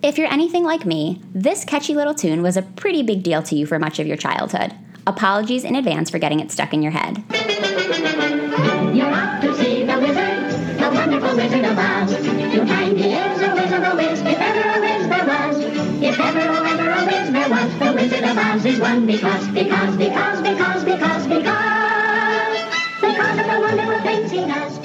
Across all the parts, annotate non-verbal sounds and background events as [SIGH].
If you're anything like me, this catchy little tune was a pretty big deal to you for much of your childhood. Apologies in advance for getting it stuck in your head. You're off to see the wizard, the wonderful Wizard of Oz. To find he is a wizard of whiz, if ever a whiz there was. If ever, oh, ever a whiz there was, the Wizard of Oz is one because, because, because, because, because, because, because of the wonderful things he does.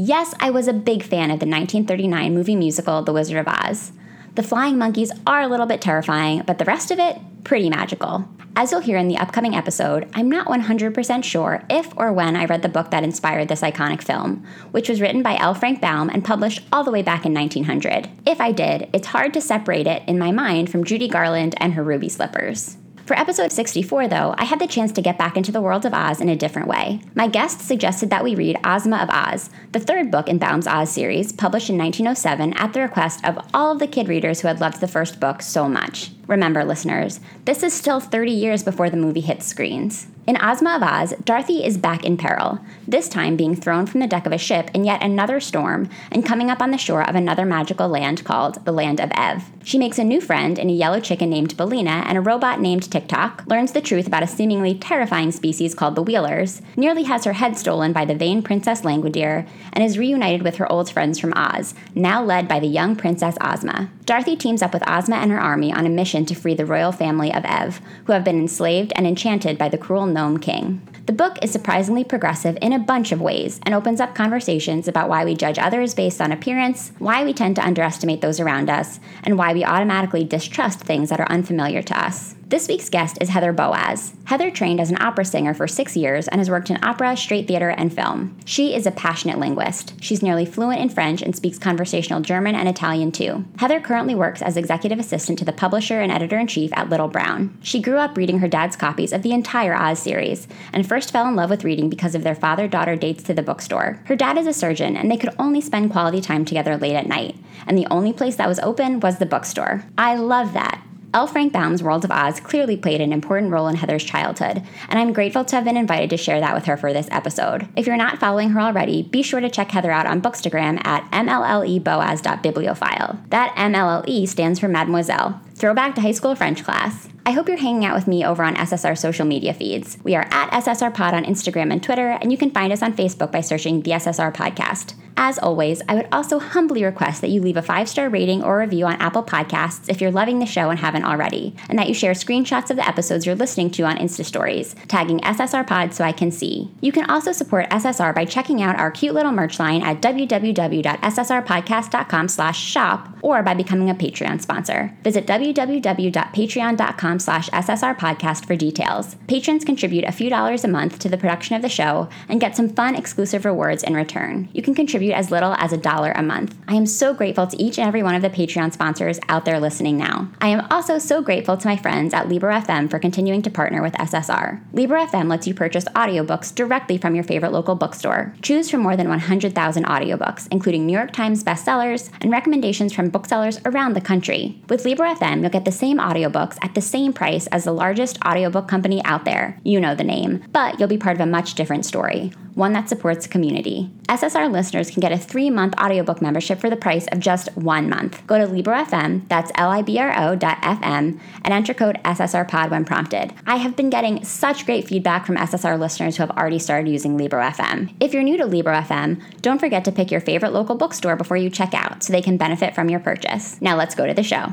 Yes, I was a big fan of the 1939 movie musical The Wizard of Oz. The flying monkeys are a little bit terrifying, but the rest of it, pretty magical. As you'll hear in the upcoming episode, I'm not 100% sure if or when I read the book that inspired this iconic film, which was written by L. Frank Baum and published all the way back in 1900. If I did, it's hard to separate it in my mind from Judy Garland and her ruby slippers. For episode 64, though, I had the chance to get back into the world of Oz in a different way. My guest suggested that we read Ozma of Oz, the third book in Baum's Oz series, published in 1907 at the request of all of the kid readers who had loved the first book so much. Remember, listeners, this is still 30 years before the movie hits screens. In Ozma of Oz, Dorothy is back in peril, this time being thrown from the deck of a ship in yet another storm and coming up on the shore of another magical land called the Land of Ev. She makes a new friend in a yellow chicken named Billina and a robot named Tik-Tok, learns the truth about a seemingly terrifying species called the Wheelers, nearly has her head stolen by the vain Princess Langwidere, and is reunited with her old friends from Oz, now led by the young Princess Ozma. Dorothy teams up with Ozma and her army on a mission to free the royal family of Ev, who have been enslaved and enchanted by the cruel gnome king. The book is surprisingly progressive in a bunch of ways and opens up conversations about why we judge others based on appearance, why we tend to underestimate those around us, and why we automatically distrust things that are unfamiliar to us. This week's guest is Heather Boaz. Heather trained as an opera singer for six years and has worked in opera, straight theater, and film. She is a passionate linguist. She's nearly fluent in French and speaks conversational German and Italian too. Heather currently works as executive assistant to the publisher and editor in chief at Little Brown. She grew up reading her dad's copies of the entire Oz series and first fell in love with reading because of their father daughter dates to the bookstore. Her dad is a surgeon and they could only spend quality time together late at night, and the only place that was open was the bookstore. I love that. L. Frank Baum's World of Oz clearly played an important role in Heather's childhood, and I'm grateful to have been invited to share that with her for this episode. If you're not following her already, be sure to check Heather out on Bookstagram at mlleboaz.bibliophile. That MLLE stands for Mademoiselle. Throwback to high school French class. I hope you're hanging out with me over on SSR social media feeds. We are at SSR Pod on Instagram and Twitter, and you can find us on Facebook by searching the SSR Podcast. As always, I would also humbly request that you leave a five star rating or review on Apple Podcasts if you're loving the show and haven't already, and that you share screenshots of the episodes you're listening to on Insta Stories, tagging SSR Pod so I can see. You can also support SSR by checking out our cute little merch line at www.ssrpodcast.com/shop or by becoming a Patreon sponsor. Visit www.patreon.com slash SSR podcast for details. Patrons contribute a few dollars a month to the production of the show and get some fun exclusive rewards in return. You can contribute as little as a dollar a month. I am so grateful to each and every one of the Patreon sponsors out there listening now. I am also so grateful to my friends at Libro FM for continuing to partner with SSR. Libro FM lets you purchase audiobooks directly from your favorite local bookstore. Choose from more than 100,000 audiobooks, including New York Times bestsellers and recommendations from booksellers around the country. With Libro You'll get the same audiobooks at the same price as the largest audiobook company out there. You know the name, but you'll be part of a much different story, one that supports community. SSR listeners can get a three-month audiobook membership for the price of just one month. Go to Libro FM, that's L-I-B-R-O dot FM, and enter code SSRPod when prompted. I have been getting such great feedback from SSR listeners who have already started using Libro FM. If you're new to Libro FM, don't forget to pick your favorite local bookstore before you check out so they can benefit from your purchase. Now let's go to the show.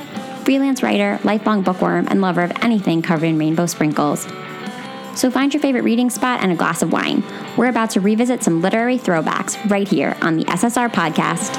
freelance writer, lifelong bookworm, and lover of anything covered in rainbow sprinkles. So find your favorite reading spot and a glass of wine. We're about to revisit some literary throwbacks right here on the SSR Podcast.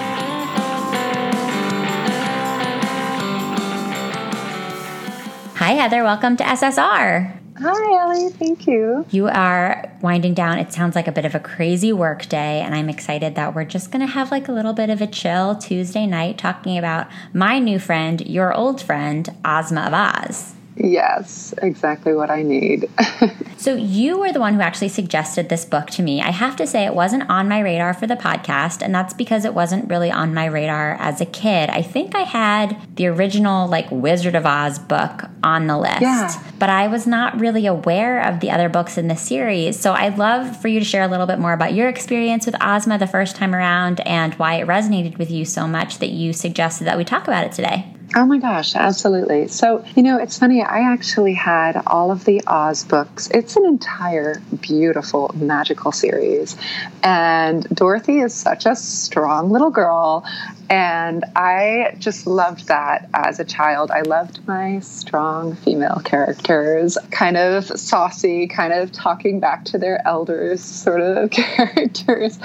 Hi, Heather. Welcome to SSR. Hi, Ellie. Thank you. You are winding down. It sounds like a bit of a crazy work day, and I'm excited that we're just going to have like a little bit of a chill Tuesday night talking about my new friend, your old friend, Ozma of Oz. Yes, exactly what I need. [LAUGHS] so, you were the one who actually suggested this book to me. I have to say, it wasn't on my radar for the podcast, and that's because it wasn't really on my radar as a kid. I think I had the original, like, Wizard of Oz book on the list, yeah. but I was not really aware of the other books in the series. So, I'd love for you to share a little bit more about your experience with Ozma the first time around and why it resonated with you so much that you suggested that we talk about it today. Oh my gosh, absolutely. So, you know, it's funny, I actually had all of the Oz books. It's an entire beautiful magical series. And Dorothy is such a strong little girl. And I just loved that as a child. I loved my strong female characters, kind of saucy, kind of talking back to their elders sort of [LAUGHS] characters.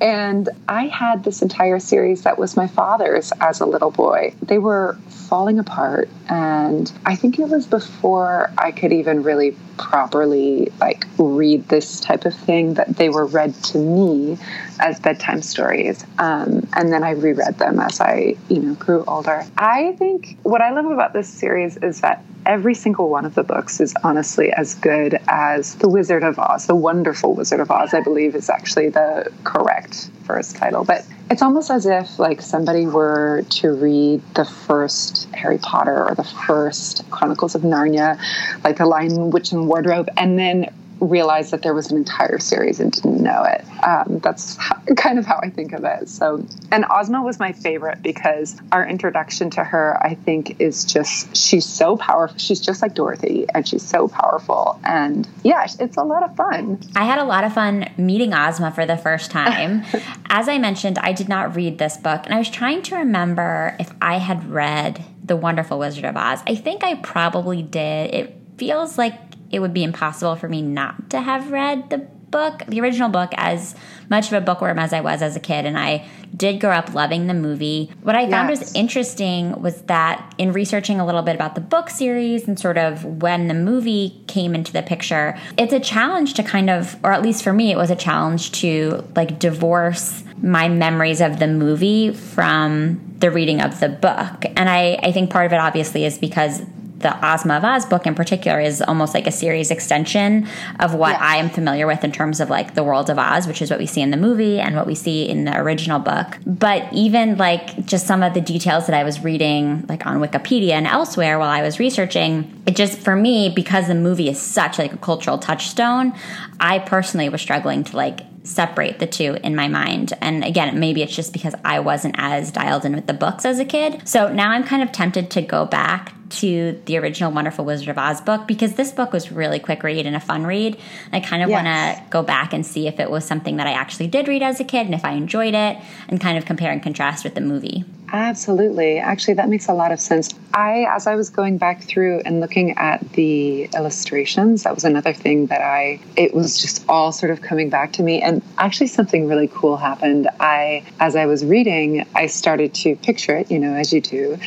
And I had this entire series that was my father's as a little boy. They were falling apart and i think it was before i could even really properly like read this type of thing that they were read to me as bedtime stories um, and then i reread them as i you know grew older i think what i love about this series is that every single one of the books is honestly as good as The Wizard of Oz. The Wonderful Wizard of Oz, I believe, is actually the correct first title. But it's almost as if like somebody were to read the first Harry Potter or the first Chronicles of Narnia, like The Lion, Witch, and Wardrobe, and then realized that there was an entire series and didn't know it. Um, that's how, kind of how I think of it. So, and Ozma was my favorite because our introduction to her, I think, is just she's so powerful. She's just like Dorothy, and she's so powerful. And yeah, it's a lot of fun. I had a lot of fun meeting Ozma for the first time. [LAUGHS] As I mentioned, I did not read this book, and I was trying to remember if I had read The Wonderful Wizard of Oz. I think I probably did. It feels like it would be impossible for me not to have read the book, the original book, as much of a bookworm as I was as a kid. And I did grow up loving the movie. What I found was interesting was that in researching a little bit about the book series and sort of when the movie came into the picture, it's a challenge to kind of, or at least for me, it was a challenge to like divorce my memories of the movie from the reading of the book. And I, I think part of it obviously is because the Ozma of Oz book in particular is almost like a series extension of what yes. I am familiar with in terms of like the world of Oz, which is what we see in the movie and what we see in the original book. But even like just some of the details that I was reading like on Wikipedia and elsewhere while I was researching, it just for me because the movie is such like a cultural touchstone, I personally was struggling to like separate the two in my mind. And again, maybe it's just because I wasn't as dialed in with the books as a kid. So now I'm kind of tempted to go back to the original Wonderful Wizard of Oz book because this book was really quick read and a fun read. I kind of yes. want to go back and see if it was something that I actually did read as a kid and if I enjoyed it and kind of compare and contrast with the movie. Absolutely. Actually, that makes a lot of sense. I, as I was going back through and looking at the illustrations, that was another thing that I, it was just all sort of coming back to me. And actually, something really cool happened. I, as I was reading, I started to picture it, you know, as you do.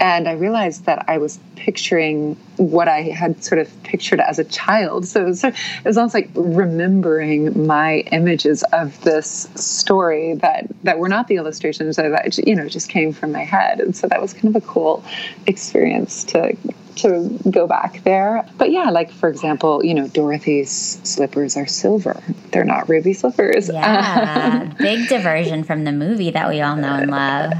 And I realized that I was picturing what I had sort of pictured as a child. So it was, it was almost like remembering my images of this story that, that were not the illustrations that, you know, just came from my head. And so that was kind of a cool experience to to go back there. But yeah, like for example, you know, Dorothy's slippers are silver. They're not ruby slippers. Yeah, [LAUGHS] big diversion from the movie that we all know and love.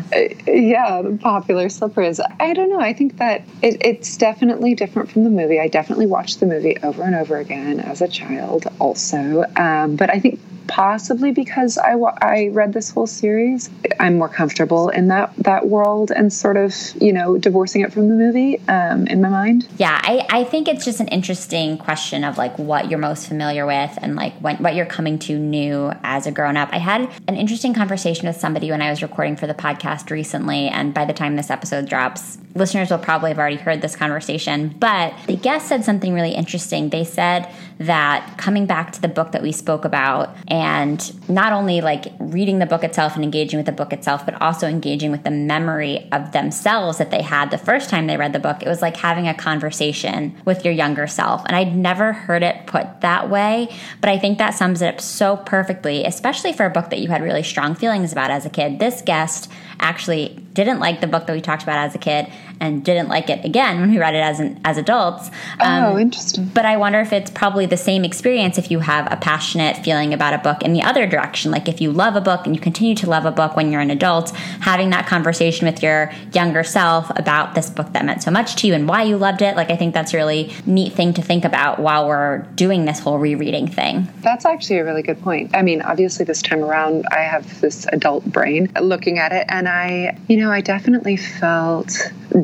Yeah, the popular slippers. I don't know. I think that it, it's definitely different from the movie. I definitely watched the movie over and over again as a child, also. Um, but I think possibly because I, I read this whole series i'm more comfortable in that that world and sort of you know divorcing it from the movie um, in my mind yeah I, I think it's just an interesting question of like what you're most familiar with and like when, what you're coming to new as a grown-up i had an interesting conversation with somebody when i was recording for the podcast recently and by the time this episode drops listeners will probably have already heard this conversation, but the guest said something really interesting. They said that coming back to the book that we spoke about and not only like reading the book itself and engaging with the book itself, but also engaging with the memory of themselves that they had the first time they read the book, it was like having a conversation with your younger self. And I'd never heard it put that way, but I think that sums it up so perfectly, especially for a book that you had really strong feelings about as a kid. This guest actually didn't like the book that we talked about as a kid and didn't like it again when we read it as an, as adults. Um, oh, interesting. But I wonder if it's probably the same experience if you have a passionate feeling about a book in the other direction. Like if you love a book and you continue to love a book when you're an adult, having that conversation with your younger self about this book that meant so much to you and why you loved it. Like I think that's a really neat thing to think about while we're doing this whole rereading thing. That's actually a really good point. I mean, obviously this time around I have this adult brain looking at it and I, you know, I definitely felt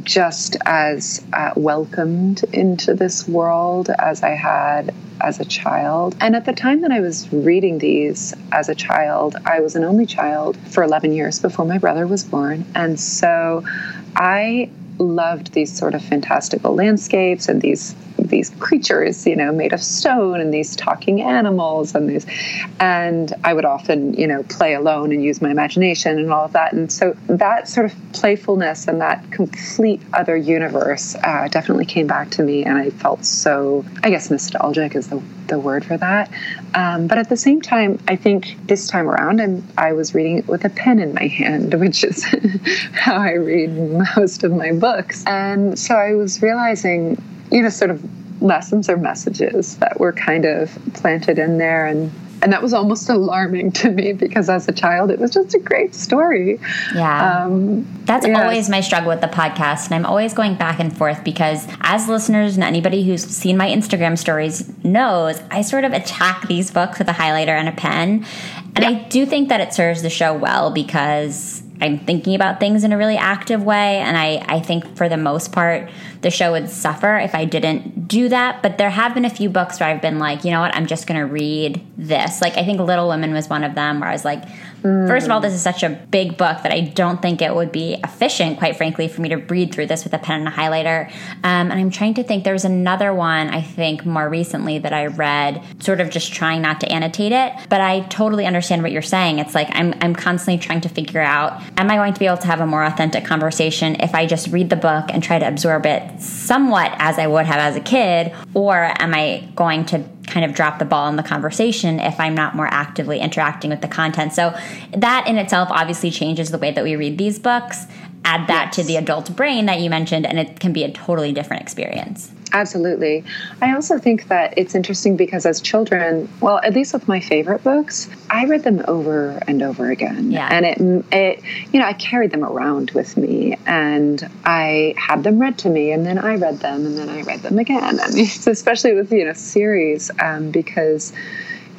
just as uh, welcomed into this world as I had as a child. And at the time that I was reading these as a child, I was an only child for 11 years before my brother was born. And so I loved these sort of fantastical landscapes and these these creatures, you know, made of stone and these talking animals and these and I would often, you know, play alone and use my imagination and all of that. And so that sort of playfulness and that complete other universe uh, definitely came back to me and I felt so I guess nostalgic is the the word for that. Um, but at the same time, I think this time around, and I was reading it with a pen in my hand, [LAUGHS] which is how I read most of my books. And so I was realizing, you know, sort of lessons or messages that were kind of planted in there and and that was almost alarming to me because as a child it was just a great story yeah um, that's yes. always my struggle with the podcast and i'm always going back and forth because as listeners and anybody who's seen my instagram stories knows i sort of attack these books with a highlighter and a pen and yeah. i do think that it serves the show well because I'm thinking about things in a really active way. And I, I think for the most part, the show would suffer if I didn't do that. But there have been a few books where I've been like, you know what, I'm just going to read this. Like, I think Little Women was one of them where I was like, Mm. First of all, this is such a big book that I don't think it would be efficient, quite frankly, for me to read through this with a pen and a highlighter. Um, and I'm trying to think, there was another one, I think, more recently that I read, sort of just trying not to annotate it. But I totally understand what you're saying. It's like I'm, I'm constantly trying to figure out, am I going to be able to have a more authentic conversation if I just read the book and try to absorb it somewhat as I would have as a kid? Or am I going to kind of drop the ball in the conversation if I'm not more actively interacting with the content. So that in itself obviously changes the way that we read these books. Add that yes. to the adult brain that you mentioned, and it can be a totally different experience. Absolutely. I also think that it's interesting because as children, well, at least with my favorite books, I read them over and over again. Yeah. And it, it, you know, I carried them around with me and I had them read to me and then I read them and then I read them again. I mean, [LAUGHS] especially with, you know, series um, because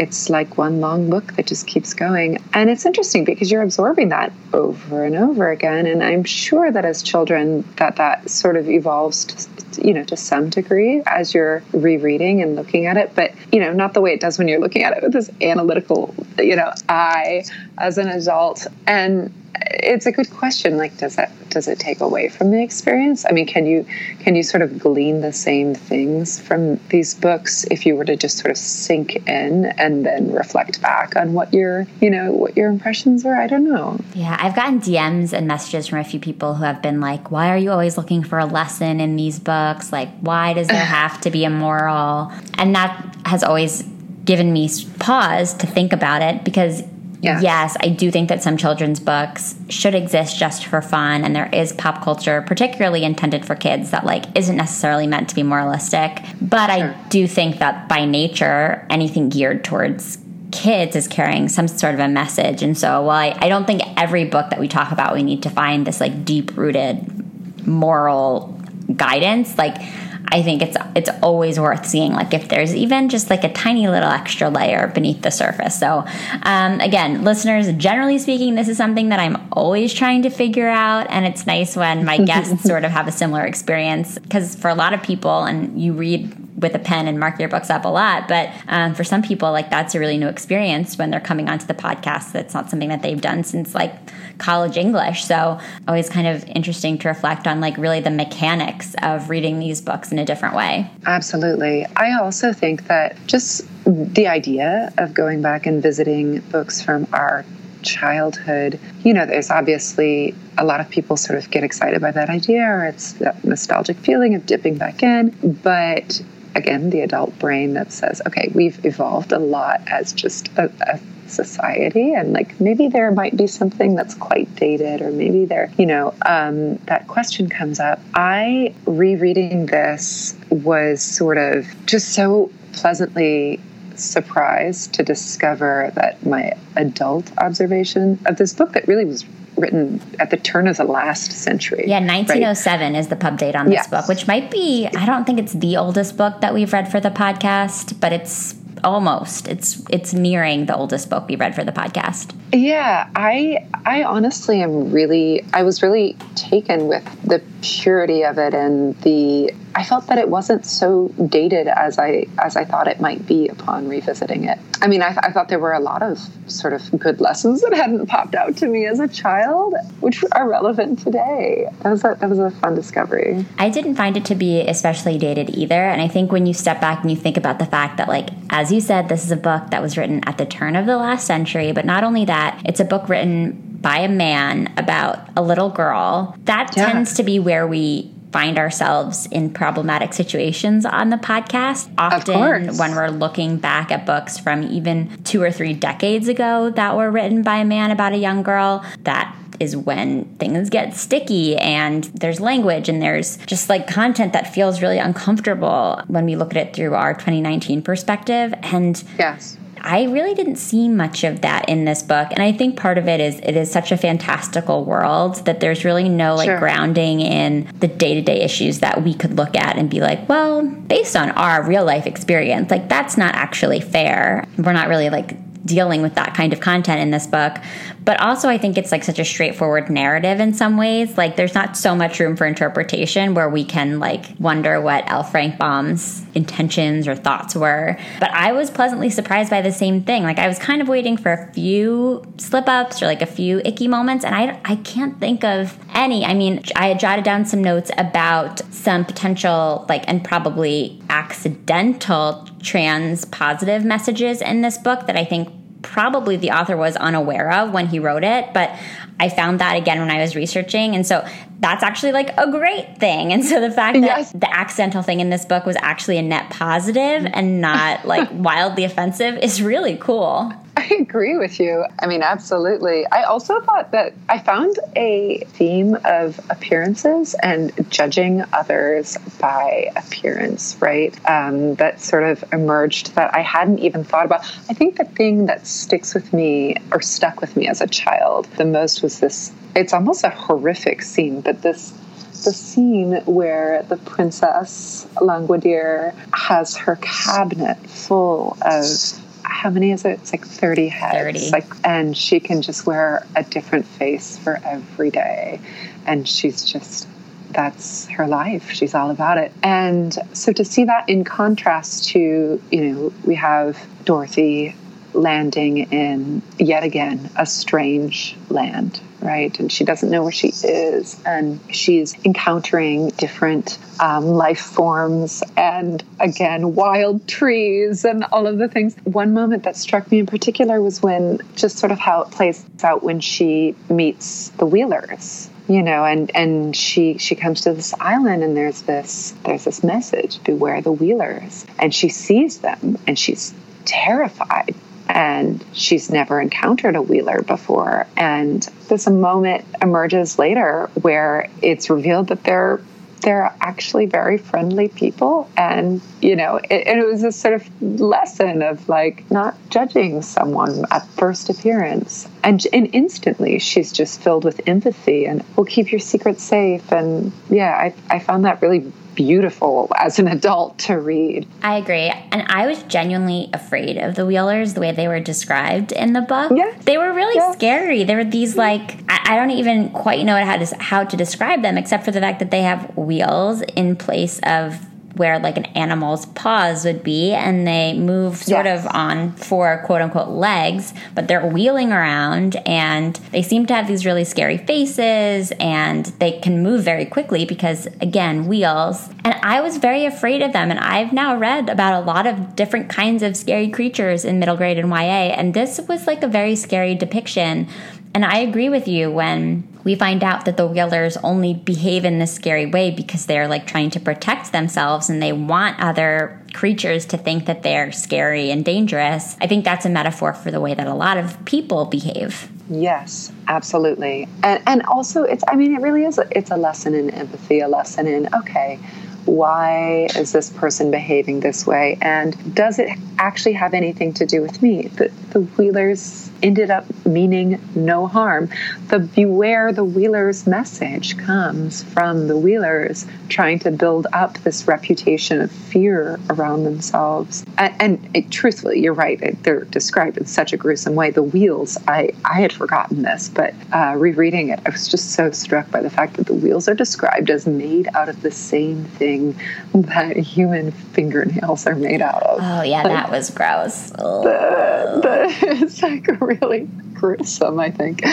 it's like one long book that just keeps going. And it's interesting because you're absorbing that over and over again. And I'm sure that as children, that that sort of evolves to, you know, to some degree as you're rereading and looking at it. But, you know, not the way it does when you're looking at it with this analytical, you know, eye as an adult. And it's a good question. Like, does that does it take away from the experience? I mean, can you can you sort of glean the same things from these books if you were to just sort of sink in and then reflect back on what your you know what your impressions were? I don't know. Yeah, I've gotten DMs and messages from a few people who have been like, "Why are you always looking for a lesson in these books? Like, why does there [SIGHS] have to be a moral?" And that has always given me pause to think about it because yeah. yes, I do think that some children's books should exist just for fun, and there is pop culture, particularly intended for kids, that like isn't necessarily meant to be moralistic. But sure. I do think that by nature, anything geared towards kids is carrying some sort of a message. And so, while I, I don't think every book that we talk about, we need to find this like deep rooted moral guidance, like I think it's it's always worth seeing like if there's even just like a tiny little extra layer beneath the surface. So um, again, listeners, generally speaking, this is something that I'm always trying to figure out, and it's nice when my [LAUGHS] guests sort of have a similar experience because for a lot of people, and you read with a pen and mark your books up a lot. But um, for some people, like that's a really new experience when they're coming onto the podcast. That's not something that they've done since like college English. So always kind of interesting to reflect on like really the mechanics of reading these books in a different way. Absolutely. I also think that just the idea of going back and visiting books from our childhood, you know, there's obviously a lot of people sort of get excited by that idea, or it's that nostalgic feeling of dipping back in. But again, the adult brain that says, okay, we've evolved a lot as just a, a society and like maybe there might be something that's quite dated or maybe there you know um, that question comes up. I rereading this was sort of just so pleasantly surprised to discover that my adult observation of this book that really was written at the turn of the last century. Yeah, 1907 right? Oh is the pub date on this yes. book, which might be, I don't think it's the oldest book that we've read for the podcast, but it's almost it's it's nearing the oldest book we read for the podcast yeah i i honestly am really i was really taken with the purity of it and the i felt that it wasn't so dated as i as i thought it might be upon revisiting it i mean i, I thought there were a lot of sort of good lessons that hadn't popped out to me as a child which are relevant today that was a, that was a fun discovery i didn't find it to be especially dated either and i think when you step back and you think about the fact that like as you said, this is a book that was written at the turn of the last century, but not only that, it's a book written by a man about a little girl. That yeah. tends to be where we find ourselves in problematic situations on the podcast. Often, when we're looking back at books from even two or three decades ago that were written by a man about a young girl, that is when things get sticky and there's language and there's just like content that feels really uncomfortable when we look at it through our 2019 perspective. And yes. I really didn't see much of that in this book. And I think part of it is it is such a fantastical world that there's really no like sure. grounding in the day to day issues that we could look at and be like, well, based on our real life experience, like that's not actually fair. We're not really like dealing with that kind of content in this book. But also, I think it's like such a straightforward narrative in some ways. Like, there's not so much room for interpretation where we can like wonder what L. Frank Baum's intentions or thoughts were. But I was pleasantly surprised by the same thing. Like, I was kind of waiting for a few slip ups or like a few icky moments, and I, I can't think of any. I mean, I had jotted down some notes about some potential, like, and probably accidental trans positive messages in this book that I think probably the author was unaware of when he wrote it, but I found that again when I was researching. And so that's actually like a great thing. And so the fact that yes. the accidental thing in this book was actually a net positive and not [LAUGHS] like wildly offensive is really cool. I agree with you. I mean, absolutely. I also thought that I found a theme of appearances and judging others by appearance, right? Um, that sort of emerged that I hadn't even thought about. I think the thing that sticks with me or stuck with me as a child the most was this it's almost a horrific scene, but this the scene where the princess Langwidere has her cabinet full of how many is it? It's like 30 heads. 30. Like, and she can just wear a different face for every day. And she's just, that's her life. She's all about it. And so to see that in contrast to, you know, we have Dorothy landing in yet again a strange land right? And she doesn't know where she is. And she's encountering different um, life forms and, again, wild trees and all of the things. One moment that struck me in particular was when just sort of how it plays out when she meets the Wheelers you know and and she she comes to this island and there's this there's this message beware the wheelers and she sees them and she's terrified and she's never encountered a wheeler before. And this moment emerges later where it's revealed that they're they're actually very friendly people and you know it, it was a sort of lesson of like not judging someone at first appearance and, and instantly she's just filled with empathy and will keep your secret safe and yeah I, I found that really beautiful as an adult to read. I agree. And I was genuinely afraid of the Wheelers the way they were described in the book. Yeah. They were really yeah. scary. They were these like I, I, don't even quite know how to how to describe them except for the fact that they have wheels in place of where like an animal's paws would be and they move sort Yes. of on four quote unquote legs but they're wheeling around and they seem to have these really scary faces and they can move very quickly because again wheels and i was very afraid of them and i've now read about a lot of different kinds of scary creatures in middle grade and ya and this was like a very scary depiction and I agree with you when we find out that the wheelers only behave in this scary way because they're like trying to protect themselves and they want other creatures to think that they're scary and dangerous. I think that's a metaphor for the way that a lot of people behave. Yes, absolutely. And and also it's I mean it really is it's a lesson in empathy, a lesson in okay, why is this person behaving this way and does it actually have anything to do with me? The the wheelers ended up meaning no harm. The beware the wheelers message comes from the wheelers trying to build up this reputation of fear around themselves. And, and it, truthfully, you're right. They're described in such a gruesome way. The wheels, I, I had forgotten this, but uh, rereading it, I was just so struck by the fact that the wheels are described as made out of the same thing that human fingernails are made out of. Oh yeah, that was gross. Ugh. the, [LAUGHS] it's like really gruesome, I think.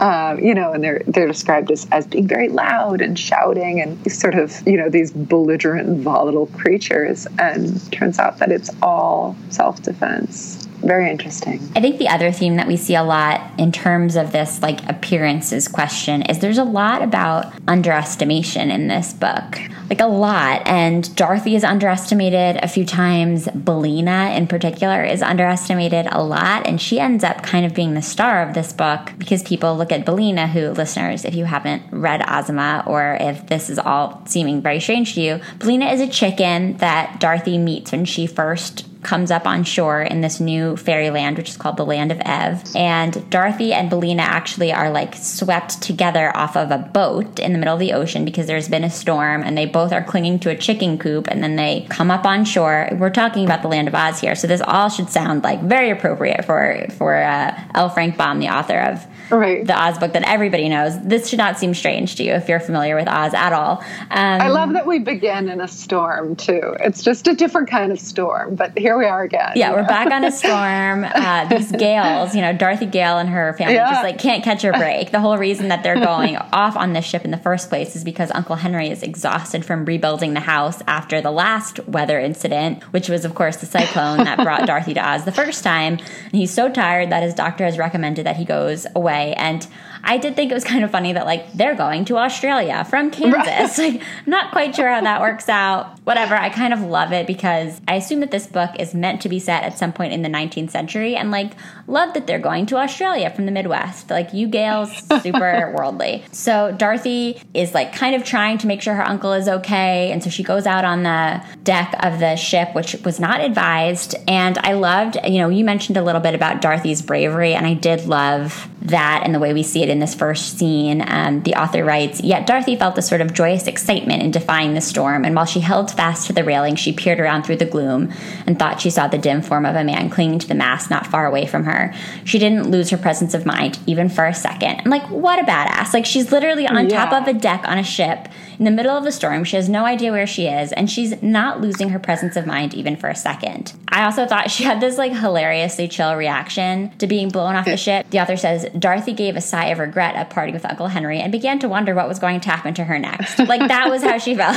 Um, you know, and they're they're described as, as being very loud and shouting and sort of, you know, these belligerent, volatile creatures. And turns out that it's all self defense. Very interesting. I think the other theme that we see a lot in terms of this like appearances question is there's a lot about underestimation in this book. Like a lot. And Dorothy is underestimated a few times. Billina in particular is underestimated a lot. And she ends up kind of being the star of this book because people look at Billina, who listeners, if you haven't read Ozma or if this is all seeming very strange to you, Billina is a chicken that Dorothy meets when she first comes up on shore in this new fairyland, which is called the Land of Ev. And Dorothy and Billina actually are like swept together off of a boat in the middle of the ocean because there's been a storm and they both are clinging to a chicken coop and then they come up on shore. We're talking about the Land of Oz here, so this all should sound like very appropriate for for uh, L. Frank Baum, the author of Right. the Oz book that everybody knows. This should not seem strange to you if you're familiar with Oz at all. Um, I love that we begin in a storm too. It's just a different kind of storm, but here we are again. Yeah, we're know? back on a storm. Uh, these [LAUGHS] gales, you know, Dorothy Gale and her family Yeah. just like can't catch a break. The whole reason that they're going [LAUGHS] off on this ship in the first place is because Uncle Henry is exhausted from rebuilding the house after the last weather incident, which was, of course, the cyclone that brought [LAUGHS] Dorothy to Oz the first time. And he's so tired that his doctor has recommended that he goes away. And I did think it was kind of funny that like they're going to Australia from Kansas. [LAUGHS] Like, I'm not quite sure how that works out. Whatever. I kind of love it because I assume that this book is meant to be set at some point in the 19th century, and like love that they're going to Australia from the Midwest. Like you Gales, [LAUGHS] super worldly. So Dorothy is like kind of trying to make sure her uncle is okay, and so she goes out on the deck of the ship, which was not advised. And I loved, you know, you mentioned a little bit about Dorothy's bravery, and I did love that and the way we see it in this first scene. Um, the author writes, Yet Dorothy felt a sort of joyous excitement in defying the storm, and while she held fast to the railing, she peered around through the gloom and thought she saw the dim form of a man clinging to the mast not far away from her. She didn't lose her presence of mind, even for a second. And like, what a badass. Like, she's literally on top of a deck on a ship in the middle of a storm. She has no idea where she is, and she's not losing her presence of mind even for a second. I also thought she had this like hilariously chill reaction to being blown off the ship. The author says Dorothy gave a sigh of regret at parting with Uncle Henry and began to wonder what was going to happen to her next. Like that was how she [LAUGHS] felt.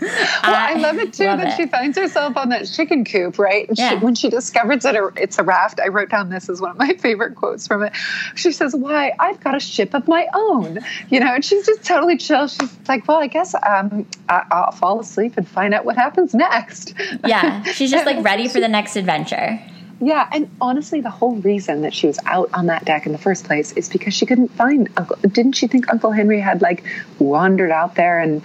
Well, uh, I love it too love that it. she finds herself on that chicken coop, right? And Yeah. she, when she discovers that it's a raft, I wrote down this as one of my [LAUGHS] favorite quotes from it. She says, "Why? I've got a ship of my own," you know, and she's just totally chill. She's like, "Well, I guess um, I, I'll fall asleep and find out what happens next." yeah, she's just [LAUGHS] like ready for the next adventure. Yeah, and honestly, the whole reason that she was out on that deck in the first place is because she couldn't find Uncle. Didn't she think Uncle Henry had like wandered out there and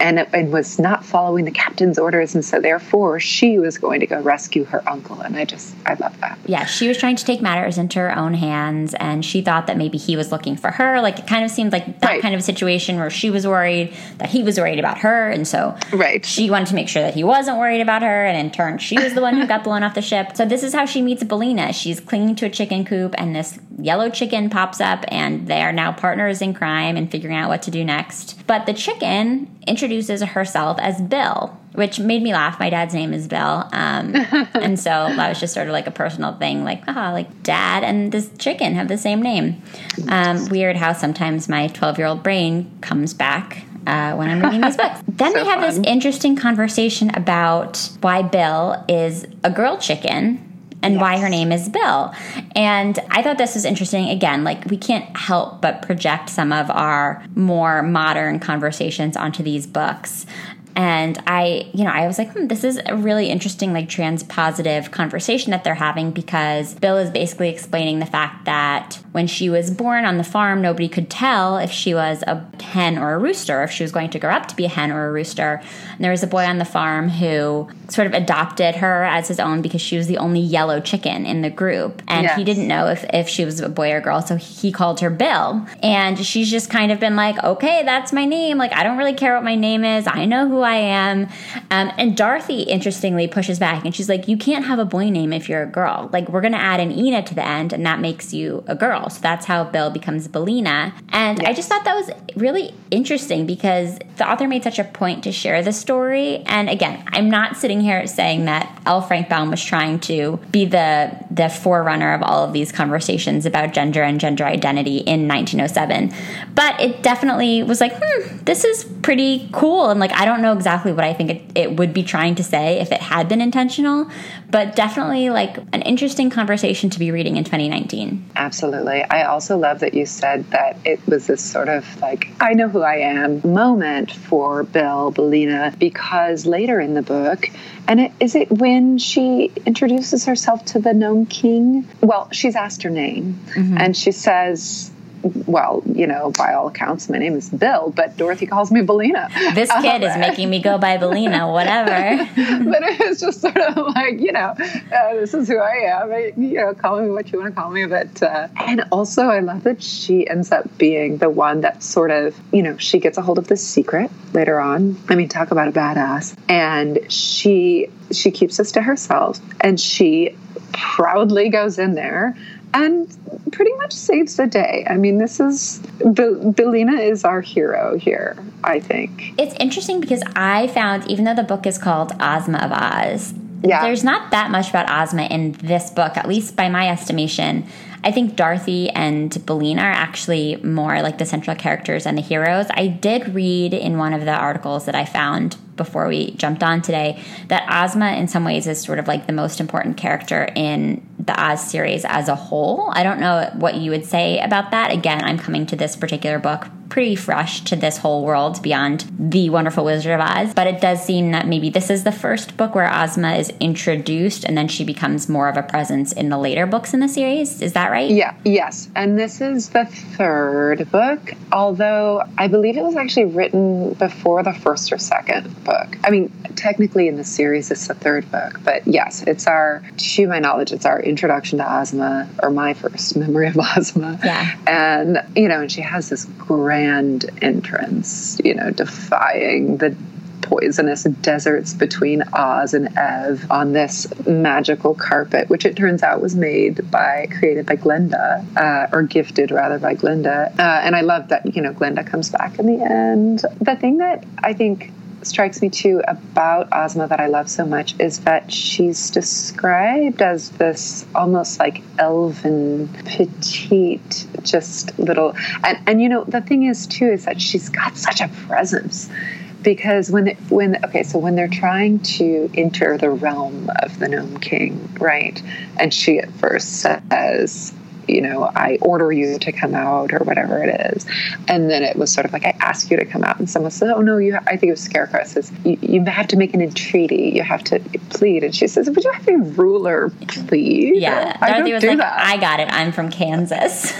and and was not following the captain's orders, and so therefore she was going to go rescue her uncle? And I just, I love that. Yeah, she was trying to take matters into her own hands, and she thought that maybe he was looking for her. Like it kind of seemed like that Right. kind of situation where she was worried that he was worried about her, and so Right. she wanted to make sure that he wasn't worried about her, and in turn, she was the one who got blown off the ship. So this is how she meets Billina. She's clinging to a chicken coop, and this yellow chicken pops up and they are now partners in crime and figuring out what to do next. But the chicken introduces herself as Bill, which made me laugh. My dad's name is Bill. Um, [LAUGHS] and so that was just sort of like a personal thing like, ah, like dad and this chicken have the same name. Um, weird how sometimes my 12 year old brain comes back uh, when I'm reading these books. [LAUGHS] Then So they have fun. this interesting conversation about why Bill is a girl chicken and why her name is Bill. And I thought this was interesting. Again, like we can't help but project some of our more modern conversations onto these books. And I, you know, I was like, hmm, this is a really interesting, like, trans positive conversation that they're having because Bill is basically explaining the fact that when she was born on the farm, nobody could tell if she was a hen or a rooster, if she was going to grow up to be a hen or a rooster. And there was a boy on the farm who sort of adopted her as his own because she was the only yellow chicken in the group. And he didn't know if, if she was a boy or girl, so he called her Bill. And she's just kind of been like, okay, that's my name. Like, I don't really care what my name is. I know who I am. Um, and Dorothy, interestingly, pushes back and she's like, you can't have a boy name if you're a girl. Like, we're going to add an Ena to the end, and that makes you a girl. So that's how Bill becomes Billina. And I just thought that was really interesting because the author made such a point to share the story. And again, I'm not sitting here saying that L. Frank Baum was trying to be the the forerunner of all of these conversations about gender and gender identity in 1907. But it definitely was like, hmm, this is pretty cool. And like, I don't know exactly what I think it, it would be trying to say if it had been intentional, but definitely like an interesting conversation to be reading in 2019. Absolutely. I also love that you said that it was this sort of like, I know who I am moment for Bill, Billina, because later in the book, and it, is it when she introduces herself to the Gnome King? Well, she's asked her name, mm-hmm. and she says, well, you know, by all accounts, my name is Bill, but Dorothy calls me Billina. This kid is making me go by Billina, [LAUGHS] whatever. but it was just sort of like you know uh, this is who i am I, you know call me what you want to call me but uh, and also i love that she ends up being the one that sort of you know she gets a hold of the secret later on i mean talk about a badass and she she keeps this to herself and she proudly goes in there and pretty much saves the day. I mean, this is Bel- Billina is our hero here, I think. It's interesting because I found, even though the book is called Ozma of Oz, Yeah. there's not that much about Ozma in this book, at least by my estimation. I think Dorothy and Billina are actually more like the central characters and the heroes. I did read in one of the articles that I found before we jumped on today that Ozma, in some ways, is sort of like the most important character in the Oz series as a whole. I don't know what you would say about that. Again, I'm coming to this particular book pretty fresh to this whole world beyond the Wonderful Wizard of Oz, but it does seem that maybe this is the first book where Ozma is introduced and then she becomes more of a presence in the later books in the series. Is that right? Yeah, yes. And this is the third book, although I believe it was actually written before the first or second book. I mean, technically in the series it's the third book, but yes, it's our, to my knowledge, it's our introduction to Ozma, or my first memory of [LAUGHS] Ozma. Yeah. And, you know, and she has this grand entrance, you know, defying the poisonous deserts between Oz and Ev on this magical carpet, which it turns out was made by, created by Glinda, uh, or gifted rather by Glinda. Uh, and I love that, you know, Glinda comes back in the end. The thing that I think strikes me too about Ozma that I love so much is that she's described as this almost like elven, petite, just little. And, and you know, the thing is too is that she's got such a presence because when it, when okay so when they're trying to enter the realm of the gnome king right and she at first says you know i order you to come out or whatever it is. And then it was sort of like i ask you to come out. And someone says oh no you i think it was scarecrow. Says you, you have to make an entreaty. You have to plead. And she says would you have a ruler plead Yeah. i Dorothy don't was do like, that. I got it. I'm from Kansas.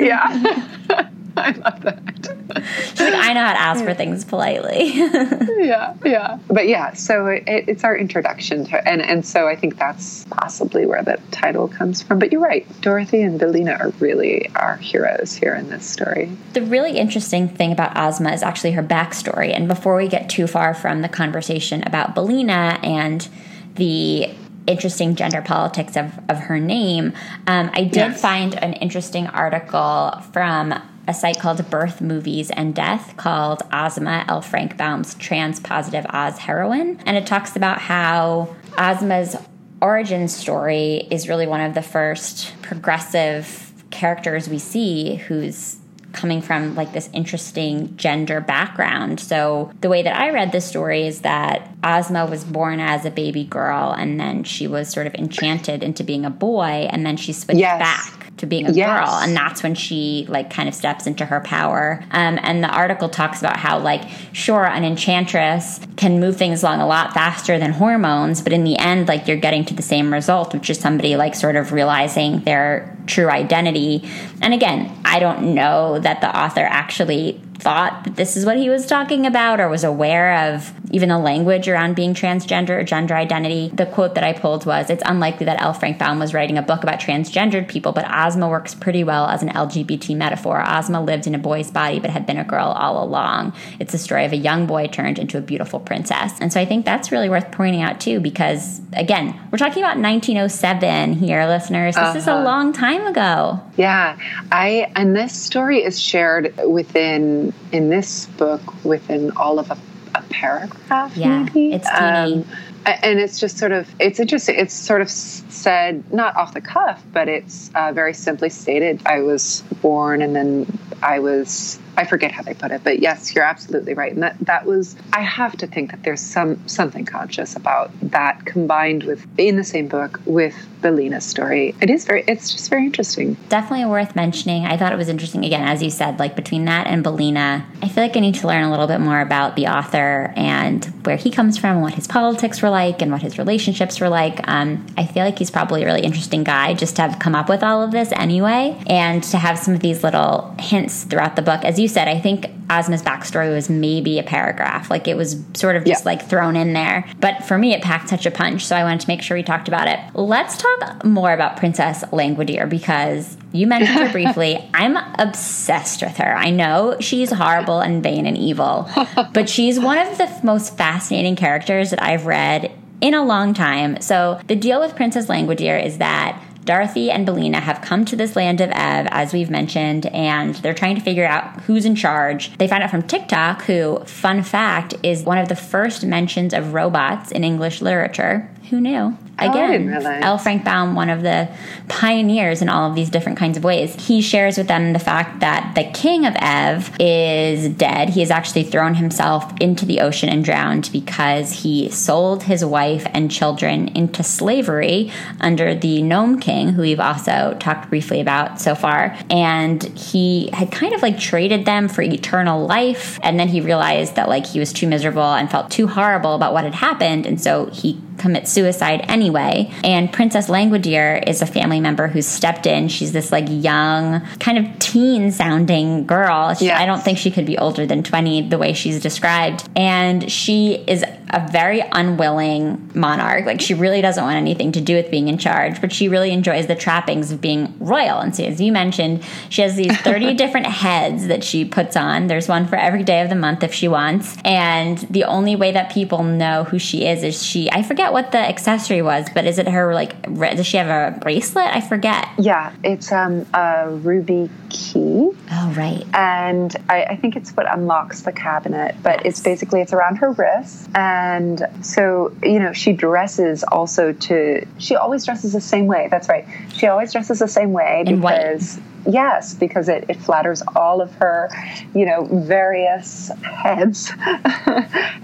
yeah. [LAUGHS] [LAUGHS] I love that She's like, I know how to ask for things politely. [LAUGHS] yeah, yeah. But yeah, so it, it's our introduction to, and and so I think that's possibly where the title comes from. But you're right, Dorothy and Billina are really our heroes here in this story. The really interesting thing about Ozma is actually her backstory. And before we get too far from the conversation about Billina and the interesting gender politics of, of her name, um, I did yes. find an interesting article from a site called Birth Movies and Death called Ozma L. Frank Baum's Trans Positive Oz Heroine. And it talks about how Ozma's origin story is really one of the first progressive characters we see who's coming from like this interesting gender background. So the way that I read the story is that Ozma was born as a baby girl and then she was sort of enchanted into being a boy and then she switched yes. back to being a yes. girl and that's when she like kind of steps into her power. Um, and the article talks about how like sure an enchantress can move things along a lot faster than hormones. But in the end like you're getting to the same result which is somebody like sort of realizing their true identity. And again i don't know that the author actually thought that this is what he was talking about or was aware of even the language around being transgender or gender identity. The quote that I pulled was It's unlikely that L. Frank Baum was writing a book about transgendered people, but Ozma works pretty well as an LGBT metaphor. Ozma lived in a boy's body but had been a girl all along. It's the story of a young boy turned into a beautiful princess. And so I think that's really worth pointing out too, because again, we're talking about 1907 here, listeners. This uh-huh. is a uh-huh. long time ago. Yeah. I and this story is shared within in this book within all of a, a paragraph. Yeah, maybe. it's. Um, and it's just sort of it's interesting. It's sort of said not off the cuff, but it's uh, very simply stated. I was born, and then I was I forget how they put it, but yes, you're absolutely right. And that that was I have to think that there's some something conscious about that combined with in the same book with Billina's story. It is very it's just very interesting. Definitely worth mentioning. I thought it was interesting again, as you said, like between that and Billina, I feel like I need to learn a little bit more about the author and where he comes from, what his politics were like, and what his relationships were like. Um, I feel like he's probably a really interesting guy just to have come up with all of this anyway, and to have some of these little hints throughout the book. As you said, I think Ozma's backstory was maybe a paragraph. Like it was sort of just yeah. like thrown in there. But for me, it packed such a punch. So I wanted to make sure we talked about it. Let's talk more about Princess Langwidere because you mentioned her [LAUGHS] briefly. I'm obsessed with her. I know she's horrible and vain and evil, [LAUGHS] but she's one of the most fascinating characters that I've read in a long time. So the deal with Princess Langwidere is that Dorothy and Billina have come to this land of Ev, as we've mentioned, and they're trying to figure out who's in charge. They find out from Tik-Tok, who, fun fact, is one of the first mentions of robots in English literature. Who knew? Oh, Again, oh, L. Frank Baum, one of the pioneers in all of these different kinds of ways, he shares with them the fact that the king of Ev is dead. He has actually thrown himself into the ocean and drowned because he sold his wife and children into slavery under the Gnome King, who we've also talked briefly about so far. And he had kind of like traded them for eternal life. And then he realized that like he was too miserable and felt too horrible about what had happened. And so he commits suicide anyway. And Princess Langwidere is a family member who's stepped in. She's this like young, kind of teen sounding girl. She. I don't think she could be older than 20 the way she's described. And she is a very unwilling monarch. Like she really doesn't want anything to do with being in charge, but she really enjoys the trappings of being royal. And so, as you mentioned, she has these [LAUGHS] 30 different heads that she puts on. There's one for every day of the month if she wants. And the only way that people know who she is is she, I forget what the accessory was, but is it her like, does she have a bracelet? I forget. Yeah, it's um, a ruby key. Oh, right. And I, I think it's what unlocks the cabinet, but yes. it's basically, it's around her wrist. And and so, you know, she dresses also to, she always dresses the same way. That's right. She always dresses the same way In because. White. Yes, because it, it flatters all of her, you know, various heads, [LAUGHS]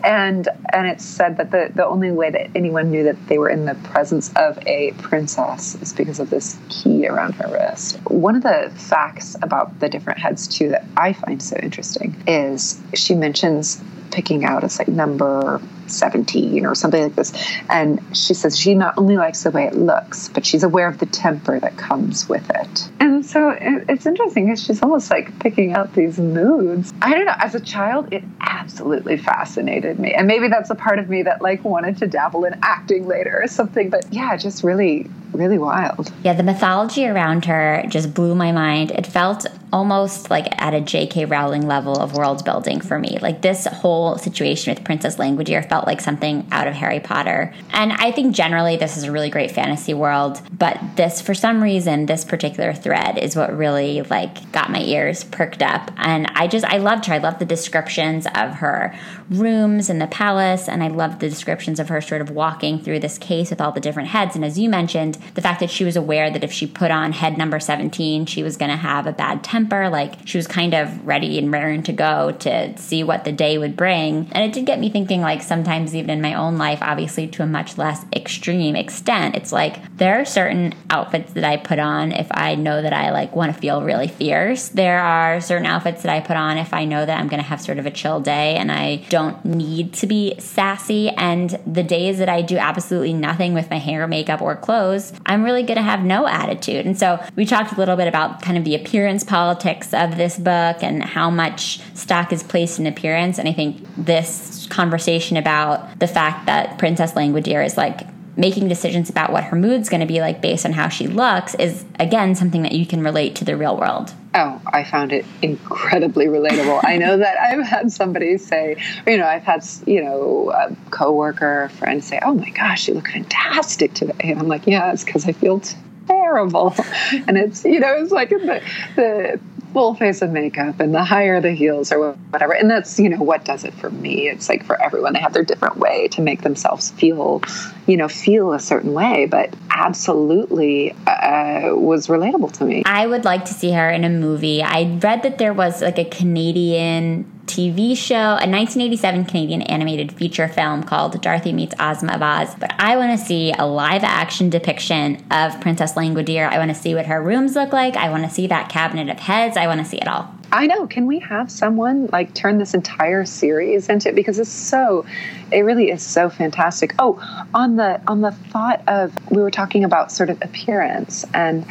and and it's said that the the only way that anyone knew that they were in the presence of a princess is because of this key around her wrist. One of the facts about the different heads too that I find so interesting is she mentions picking out as like number 17 or something like this. And she says she not only likes the way it looks, but she's aware of the temper that comes with it. And so it's interesting because she's almost like picking out these moods. I don't know. As a child, it absolutely fascinated me. And maybe that's a part of me that like wanted to dabble in acting later or something. But yeah, just really, really wild. Yeah, the mythology around her just blew my mind. It felt almost like at a J.K. Rowling level of world building for me. Like this whole situation with Princess Langwidere felt like something out of Harry Potter. And I think generally this is a really great fantasy world, but this, for some reason, this particular thread is what really like got my ears perked up. And I just, I loved her. I loved the descriptions of her rooms in the palace, and I loved the descriptions of her sort of walking through this case with all the different heads. And as you mentioned, the fact that she was aware that if she put on head number 17, she was going to have a bad temper. Like she was kind of ready and raring to go to see what the day would bring. And it did get me thinking, like, sometimes even in my own life, obviously to a much less extreme extent, it's like there are certain outfits that I put on if I know that I like want to feel really fierce. There are certain outfits that I put on if I know that I'm going to have sort of a chill day and I don't need to be sassy. And the days that I do absolutely nothing with my hair, makeup, or clothes, I'm really going to have no attitude. And so we talked a little bit about kind of the appearance politics of this book and how much stock is placed in appearance. And I think this conversation about the fact that Princess Langwidere is like making decisions about what her mood's going to be like based on how she looks is again something that you can relate to the real world. Oh, I found it incredibly relatable. I know that I've had somebody say, you know, I've had, you know, a coworker, a friend say, "Oh my gosh, you look fantastic today," and I'm like, "Yeah, it's because I feel terrible," and it's, you know, it's like the the full face of makeup and the higher the heels or whatever. And that's, you know, what does it for me. It's like for everyone, they have their different way to make themselves feel, you know, feel a certain way, but absolutely uh, was relatable to me. I would like to see her in a movie. I read that there was like a Canadian TV show, a 1987 Canadian animated feature film called Dorothy Meets Ozma of Oz. But I want to see a live action depiction of Princess Langwidere. I want to see what her rooms look like. I want to see that cabinet of heads. I want to see it all. I know. Can we have someone like turn this entire series into because it's so it really is so fantastic. Oh, on the on the thought of we were talking about sort of appearance, and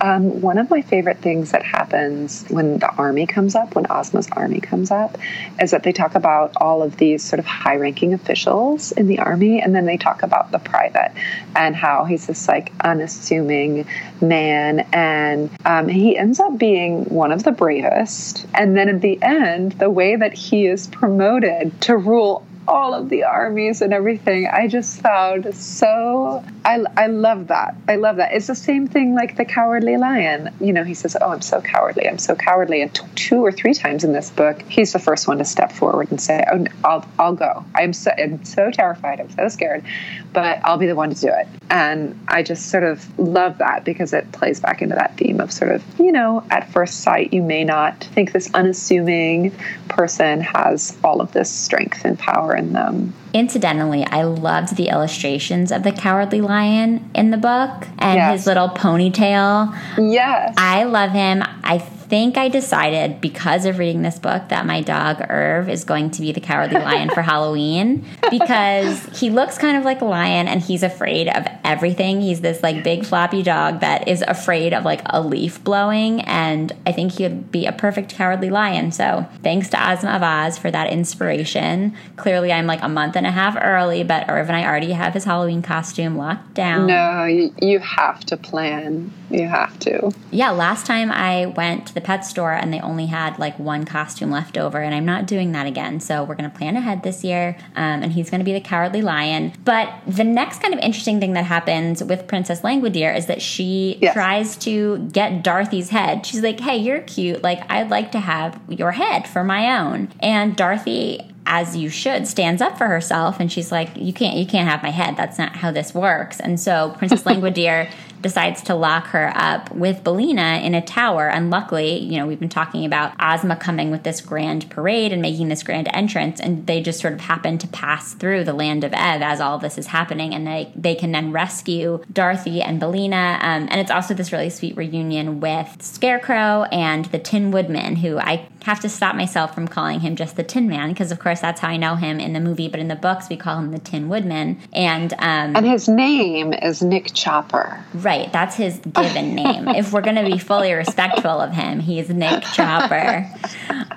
um, one of my favorite things that happens when the army comes up, when Ozma's army comes up, is that they talk about all of these sort of high-ranking officials in the army, and then they talk about the private and how he's this like unassuming man, and um, he ends up being one of the bravest. And then at the end, the way that he is promoted to rule all of the armies and everything. I just found so I, I love that. I love that. It's the same thing like the cowardly lion. You know, he says, "Oh, I'm so cowardly. I'm so cowardly." And t- two or three times in this book, he's the first one to step forward and say, "Oh, I'll I'll go. I'm so I'm so terrified. I'm so scared, but I'll be the one to do it." And I just sort of love that because it plays back into that theme of sort of, you know, at first sight, you may not think this unassuming person has all of this strength and power in them. Incidentally, I loved the illustrations of the cowardly lion in the book and Yes. his little ponytail. Yes. I love him. I think I decided because of reading this book that my dog Irv is going to be the cowardly lion for [LAUGHS] Halloween because he looks kind of like a lion and he's afraid of everything. He's this like big floppy dog that is afraid of like a leaf blowing and I think he would be a perfect cowardly lion. So, thanks to Ozma of Oz for that inspiration. Clearly I'm like a month and a half early, but Irv and I already have his Halloween costume locked down. no, you, you have to plan. You have to. Yeah, last time I went to the pet store and they only had like one costume left over, and I'm not doing that again. So we're going to plan ahead this year, um, and he's going to be the cowardly lion. But the next kind of interesting thing that happens with Princess Langwidere is that she Yes. tries to get Dorothy's head. She's like, hey, you're cute. Like, I'd like to have your head for my own. And Dorothy as you should stands up for herself and she's like you can't you can't have my head that's not how this works and so princess [LAUGHS] langwidere decides to lock her up with Billina in a tower. And luckily, you know, we've been talking about Ozma coming with this grand parade and making this grand entrance, and they just sort of happen to pass through the land of Ev as all this is happening, and they they can then rescue Dorothy and Billina. Um, and it's also this really sweet reunion with Scarecrow and the Tin Woodman, who I have to stop myself from calling him just the Tin Man because, of course, that's how I know him in the movie. But in the books, we call him the Tin Woodman. And um, And his name is Nick Chopper. right, that's his given [LAUGHS] name. If we're going to be fully respectful of him, he's Nick [LAUGHS] Chopper.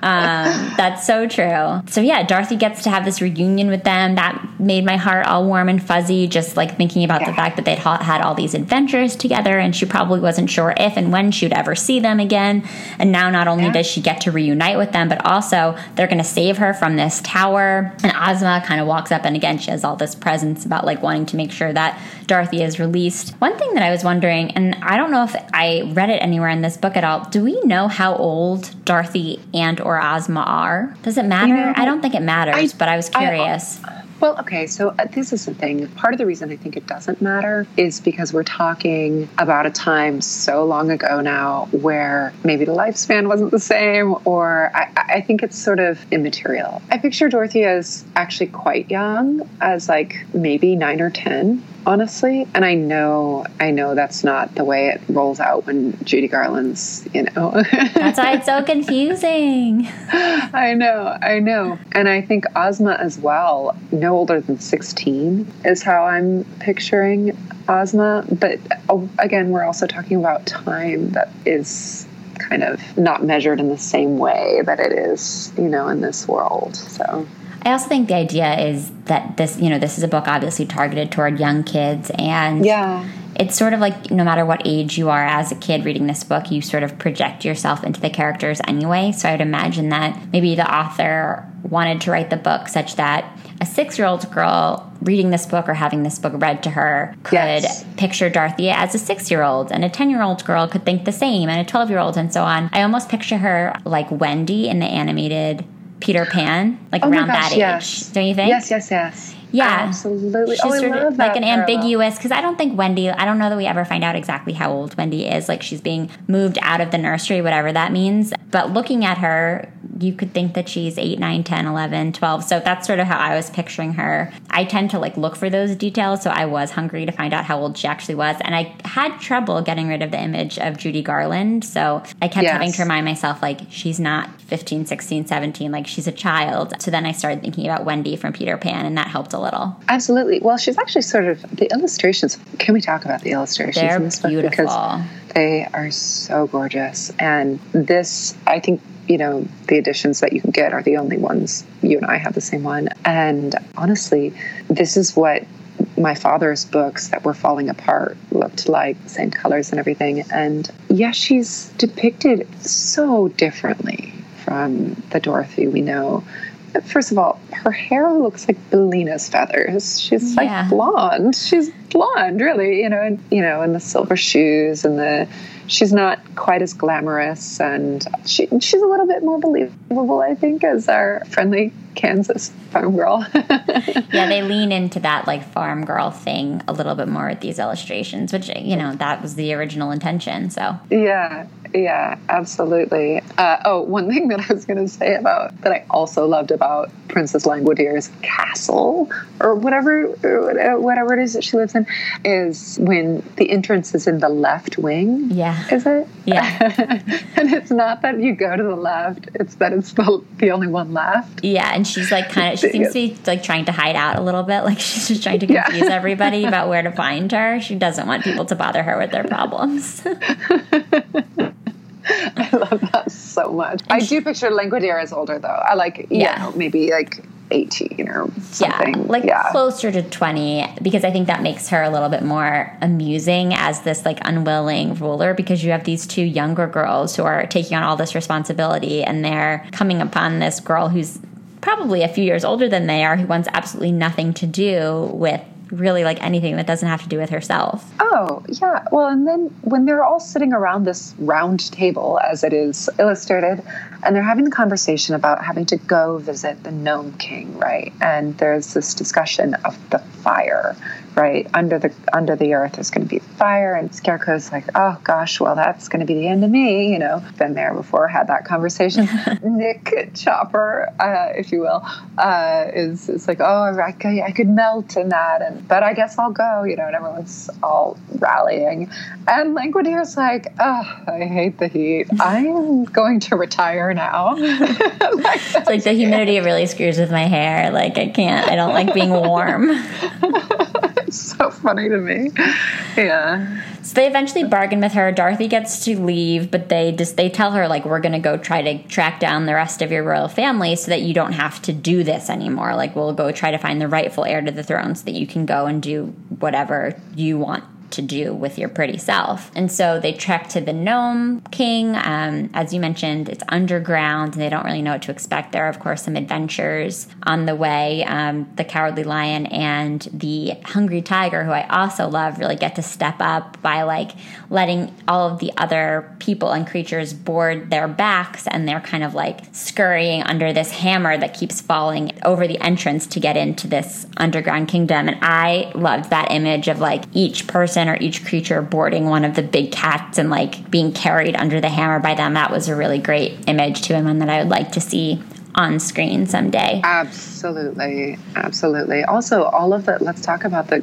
Um, that's so true. So yeah, Dorothy gets to have this reunion with them. That made my heart all warm and fuzzy, just like thinking about the fact that they'd ha- had all these adventures together, and she probably wasn't sure if and when she would ever see them again. And now, not only Yeah. does she get to reunite with them, but also they're going to save her from this tower. And Ozma kind of walks up, and again, she has all this presence about like wanting to make sure that Dorothy is released. One thing that I was wondering, and I don't know if I read it anywhere in this book at all. Do we know how old Dorothy and or Ozma are? Does it matter? know, I don't think it matters, I- but I was I- curious. Well, okay, so uh, this is the thing. Part of the reason I think it doesn't matter is because we're talking about a time so long ago now where maybe the lifespan wasn't the same, or I, I think it's sort of immaterial. I picture Dorothy as actually quite young, as like maybe nine or 10. Honestly, and I know, I know that's not the way it rolls out when Judy Garland's, you know. That's why it's so [LAUGHS] confusing. I know, I know. And I think Ozma as well, no older than 16 is how I'm picturing Ozma. But oh, again, we're also talking about time that is kind of not measured in the same way that it is, you know, in this world. So, I also think the idea is that this, you know, this is a book obviously targeted toward young kids and yeah. it's sort of like no matter what age you are as a kid reading this book, you sort of project yourself into the characters anyway. So I would imagine that maybe the author wanted to write the book such that a six year old girl reading this book or having this book read to her could Yes. picture Dorothy as a six year old, and a 10 year old girl could think the same, and a 12 year old, and so on. I almost picture her like Wendy in the animated Peter Pan, like Oh around gosh, that age. yes. Don't you think? Yes, yes, yes. Yeah. Absolutely. She's oh, I sort love of that like an ambiguous because I don't think Wendy. I don't know that we ever find out exactly how old Wendy is. Like she's being moved out of the nursery, whatever that means. But looking at her, you could think that she's 8, 9, 10, 11, 12. So that's sort of how I was picturing her. I tend to like look for those details, so I was hungry to find out how old she actually was, and I had trouble getting rid of the image of Judy Garland. So I kept Yes. having to remind myself like she's not 15, 16, 17, like she's a child. So then I started thinking about Wendy from Peter Pan, and that helped a little. Absolutely. Well, she's actually sort of the illustrations. Can we talk about the illustrations They're in this book? beautiful. Because they are so gorgeous. And this, I think, you know, the editions that you can get are the only ones. You and I have the same one. And honestly, this is what my father's books that were falling apart looked like, same colors and everything. And yeah, she's depicted so differently from the Dorothy we know. First of all, her hair looks like Billina's feathers. She's Yeah. like blonde. She's blonde, really. You know, and you know, and the silver shoes and the. She's not quite as glamorous, and she she's a little bit more believable, I think, as our friendly Kansas farm girl. [LAUGHS] yeah, they lean into that like farm girl thing a little bit more with these illustrations, which you know that was the original intention. So Yeah, yeah, absolutely. Uh, oh, one thing that I was going to say about that I also loved about Princess Langwidere's castle or whatever, or whatever it is that she lives in, is when the entrance is in the left wing. yeah, Is it? Yeah. [LAUGHS] and it's not that you go to the left; it's that it's the the only one left. yeah, and she's like kind of she seems to be like trying to hide out a little bit, like [LAUGHS] she's just trying to Yeah. confuse everybody [LAUGHS] about where to find her. She doesn't want people to bother her with their problems. I love that so much. I do picture Langwidere as older, though. I like, Yeah. yeah, maybe like eighteen or yeah, like yeah. closer to 20 because I think that makes her a little bit more amusing as this like unwilling ruler because you have these two younger girls who are taking on all this responsibility and they're coming upon this girl who's probably a few years older than they are who wants absolutely nothing to do with really like anything that doesn't have to do with herself. Oh, yeah. Well, and then when they're all sitting around this round table, as it is illustrated, and they're having the conversation about having to go visit the Gnome King, right? And there's this discussion of the fire, right? Under the under the earth, there's going to be fire, and Scarecrow's like, oh gosh, well that's going to be the end of me. You know, been there before, had that conversation. [LAUGHS] Nick Chopper, uh, if you will, uh, is is like, oh, I could, I could melt in that, and but I guess I'll go. You know, and everyone's all rallying, and Langwidere's like, oh, I hate the heat. I'm going to retire now. [LAUGHS] like, it's like the humidity really screws with my hair. Like I can't. I don't like being warm. [LAUGHS] funny to me. Yeah. So they eventually bargain with her. Dorothy gets to leave, but they just they tell her like we're going to go try to track down the rest of your royal family so that you don't have to do this anymore. Like we'll go try to find the rightful heir to the throne so that you can go and do whatever you want to do with your pretty self. And so they trek to the Gnome King. Um, as you mentioned, it's underground and they don't really know what to expect. There are, of course, some adventures on the way. Um, the Cowardly Lion and the Hungry Tiger, who I also love, really get to step up by like letting all of the other people and creatures board their backs and they're kind of like scurrying under this hammer that keeps falling over the entrance to get into this underground kingdom. And I loved that image of like each person person or each creature boarding one of the big cats and like being carried under the hammer by them. That was a really great image to him and that I would like to see on screen someday. Absolutely. Absolutely. Also, all of the, let's talk about the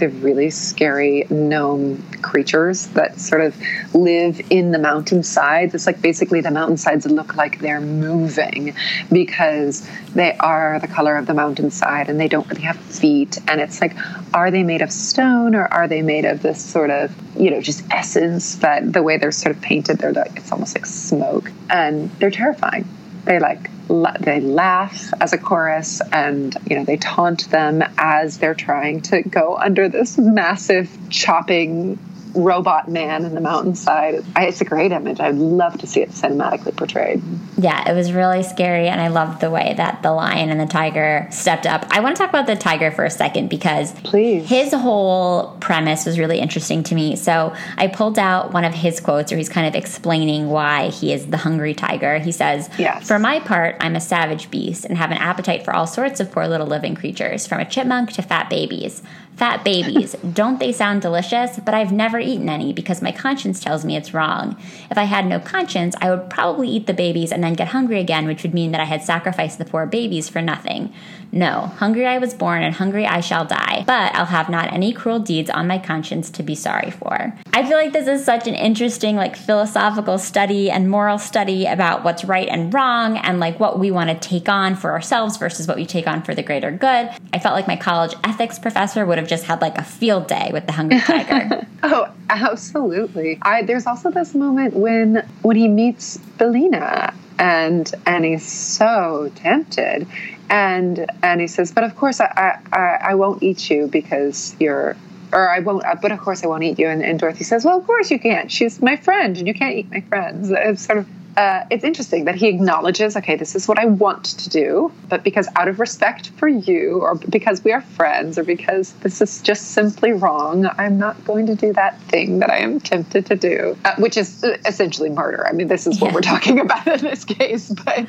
the really scary gnome creatures that sort of live in the mountainsides. It's like basically the mountainsides look like they're moving because they are the color of the mountainside and they don't really have feet. And it's like, are they made of stone or are they made of this sort of, you know, just essence that the way they're sort of painted, they're like, it's almost like smoke. And they're terrifying. They like they laugh as a chorus and you know they taunt them as they're trying to go under this massive chopping robot man in the mountainside. It's a great image. I'd love to see it cinematically portrayed. Yeah, it was really scary, and I loved the way that the lion and the tiger stepped up. I want to talk about the tiger for a second because Please. his whole premise was really interesting to me. So I pulled out one of his quotes where he's kind of explaining why he is the hungry tiger. He says, yes. For my part, I'm a savage beast and have an appetite for all sorts of poor little living creatures, from a chipmunk to fat babies. Fat babies, don't they sound delicious? But I've never eaten any because my conscience tells me it's wrong. If I had no conscience, I would probably eat the babies and then get hungry again, which would mean that I had sacrificed the poor babies for nothing. No, hungry I was born and hungry I shall die, but I'll have not any cruel deeds on my conscience to be sorry for. I feel like this is such an interesting, like, philosophical study and moral study about what's right and wrong and, like, what we want to take on for ourselves versus what we take on for the greater good. I felt like my college ethics professor would have just had, like, a field day with the Hungry Tiger. [LAUGHS] oh, absolutely. I, there's also this moment when when he meets Billina and and he's so tempted and and he says but of course i i, I won't eat you because you're or I won't, uh, but of course I won't eat you. And, and Dorothy says, well, of course you can't. She's my friend and you can't eat my friends. It's sort of uh, it's interesting that he acknowledges, okay, this is what I want to do, but because out of respect for you, or because we are friends, or because this is just simply wrong, I'm not going to do that thing that I am tempted to do, uh, which is essentially murder. I mean, this is what we're talking [LAUGHS] about in this case, but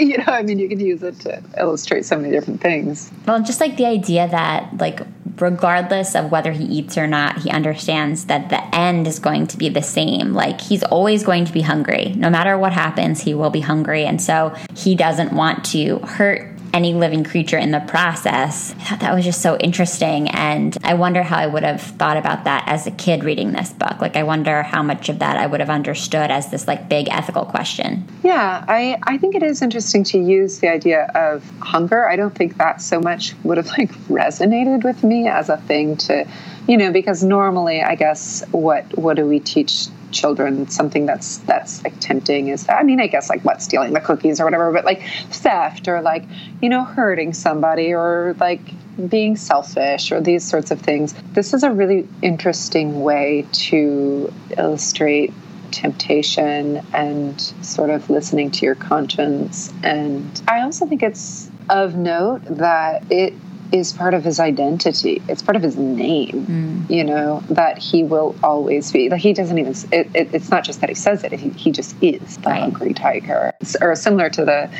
you know, I mean, you can use it to illustrate so many different things. Well, just like the idea that, like, regardless of whether he eats or not, he understands that the end is going to be the same. Like, he's always going to be hungry, no matter what happens, he will be hungry. And so he doesn't want to hurt any living creature in the process. I thought that was just so interesting. And I wonder how I would have thought about that as a kid reading this book. Like, I wonder how much of that I would have understood as this like big ethical question. Yeah, I, I think it is interesting to use the idea of hunger. I don't think that so much would have like resonated with me as a thing to, you know, because normally I guess what what do we teach children something that's that's like tempting is i mean i guess like what stealing the cookies or whatever but like theft or like you know hurting somebody or like being selfish or these sorts of things. This is a really interesting way to illustrate temptation and sort of listening to your conscience. And i also think it's of note that it is part of his identity. It's part of his name, mm. you know, that he will always be. Like he doesn't even, it, it, it's not just that he says it, he, he just is the right. hungry tiger. Or similar to the,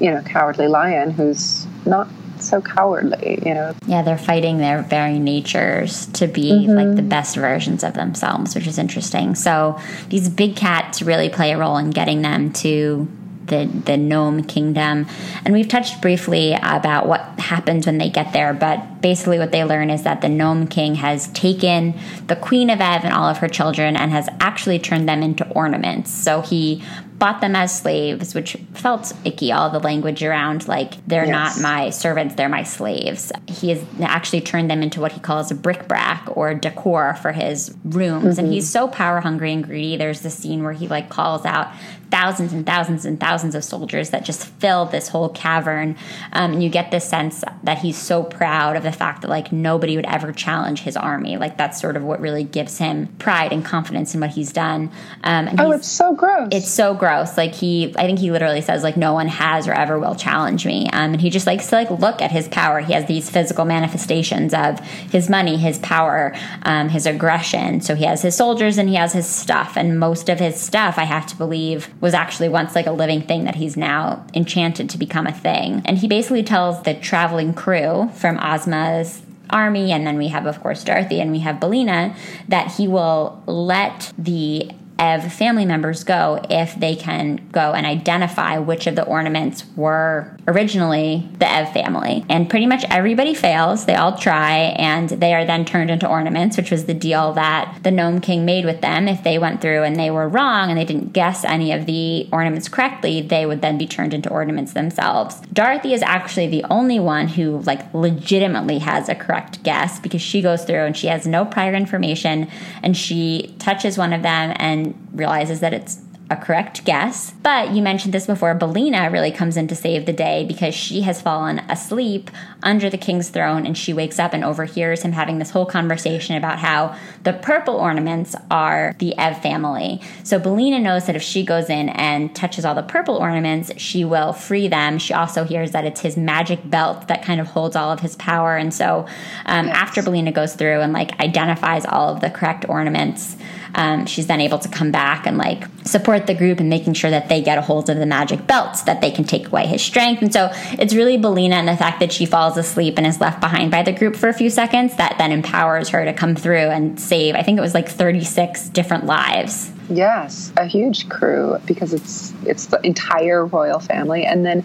you know, cowardly lion who's not so cowardly, you know. Yeah, they're fighting their very natures to be mm-hmm. like the best versions of themselves, which is interesting. So these big cats really play a role in getting them to the, the gnome kingdom. And we've touched briefly about what happens when they get there, but basically what they learn is that the gnome king has taken the queen of Ev and all of her children and has actually turned them into ornaments. So he bought them as slaves, which felt icky, all the language around like they're yes. not my servants, they're my slaves. He has actually turned them into what he calls a bric-a-brac or decor for his rooms. Mm-hmm. And he's so power hungry and greedy. There's this scene where he like calls out thousands and thousands and thousands of soldiers that just fill this whole cavern. Um, and you get this sense that he's so proud of the fact that like nobody would ever challenge his army. Like that's sort of what really gives him pride and confidence in what he's done. Um, and oh, it's so gross. It's so gross. Like he, I think he literally says like no one has or ever will challenge me. Um, and he just likes to like look at his power. He has these physical manifestations of his money, his power, um, his aggression. So he has his soldiers and he has his stuff. And most of his stuff, I have to believe, was actually once like a living thing that he's now enchanted to become a thing. And he basically tells the traveling crew from Ozma's army, and then we have, of course, Dorothy, and we have Billina, that he will let the Ev family members go if they can go and identify which of the ornaments were originally the Ev family. And pretty much everybody fails. They all try, and they are then turned into ornaments, which was the deal that the Gnome King made with them. If they went through and they were wrong and they didn't guess any of the ornaments correctly, they would then be turned into ornaments themselves. Dorothy is actually the only one who, like, legitimately has a correct guess because she goes through and she has no prior information and she touches one of them and realizes that it's a correct guess. But you mentioned this before, Billina really comes in to save the day because she has fallen asleep under the king's throne and she wakes up and overhears him having this whole conversation about how the purple ornaments are the Ev family. So Billina knows that if she goes in and touches all the purple ornaments, she will free them. She also hears that it's his magic belt that kind of holds all of his power. And so um, yes. after Billina goes through and like identifies all of the correct ornaments, um, she's then able to come back and like support the group and making sure that they get a hold of the magic belts that they can take away his strength. And so it's really Billina and the fact that she falls asleep and is left behind by the group for a few seconds that then empowers her to come through and save, I think it was like 36 different lives. Yes, a huge crew because it's it's the entire royal family, and then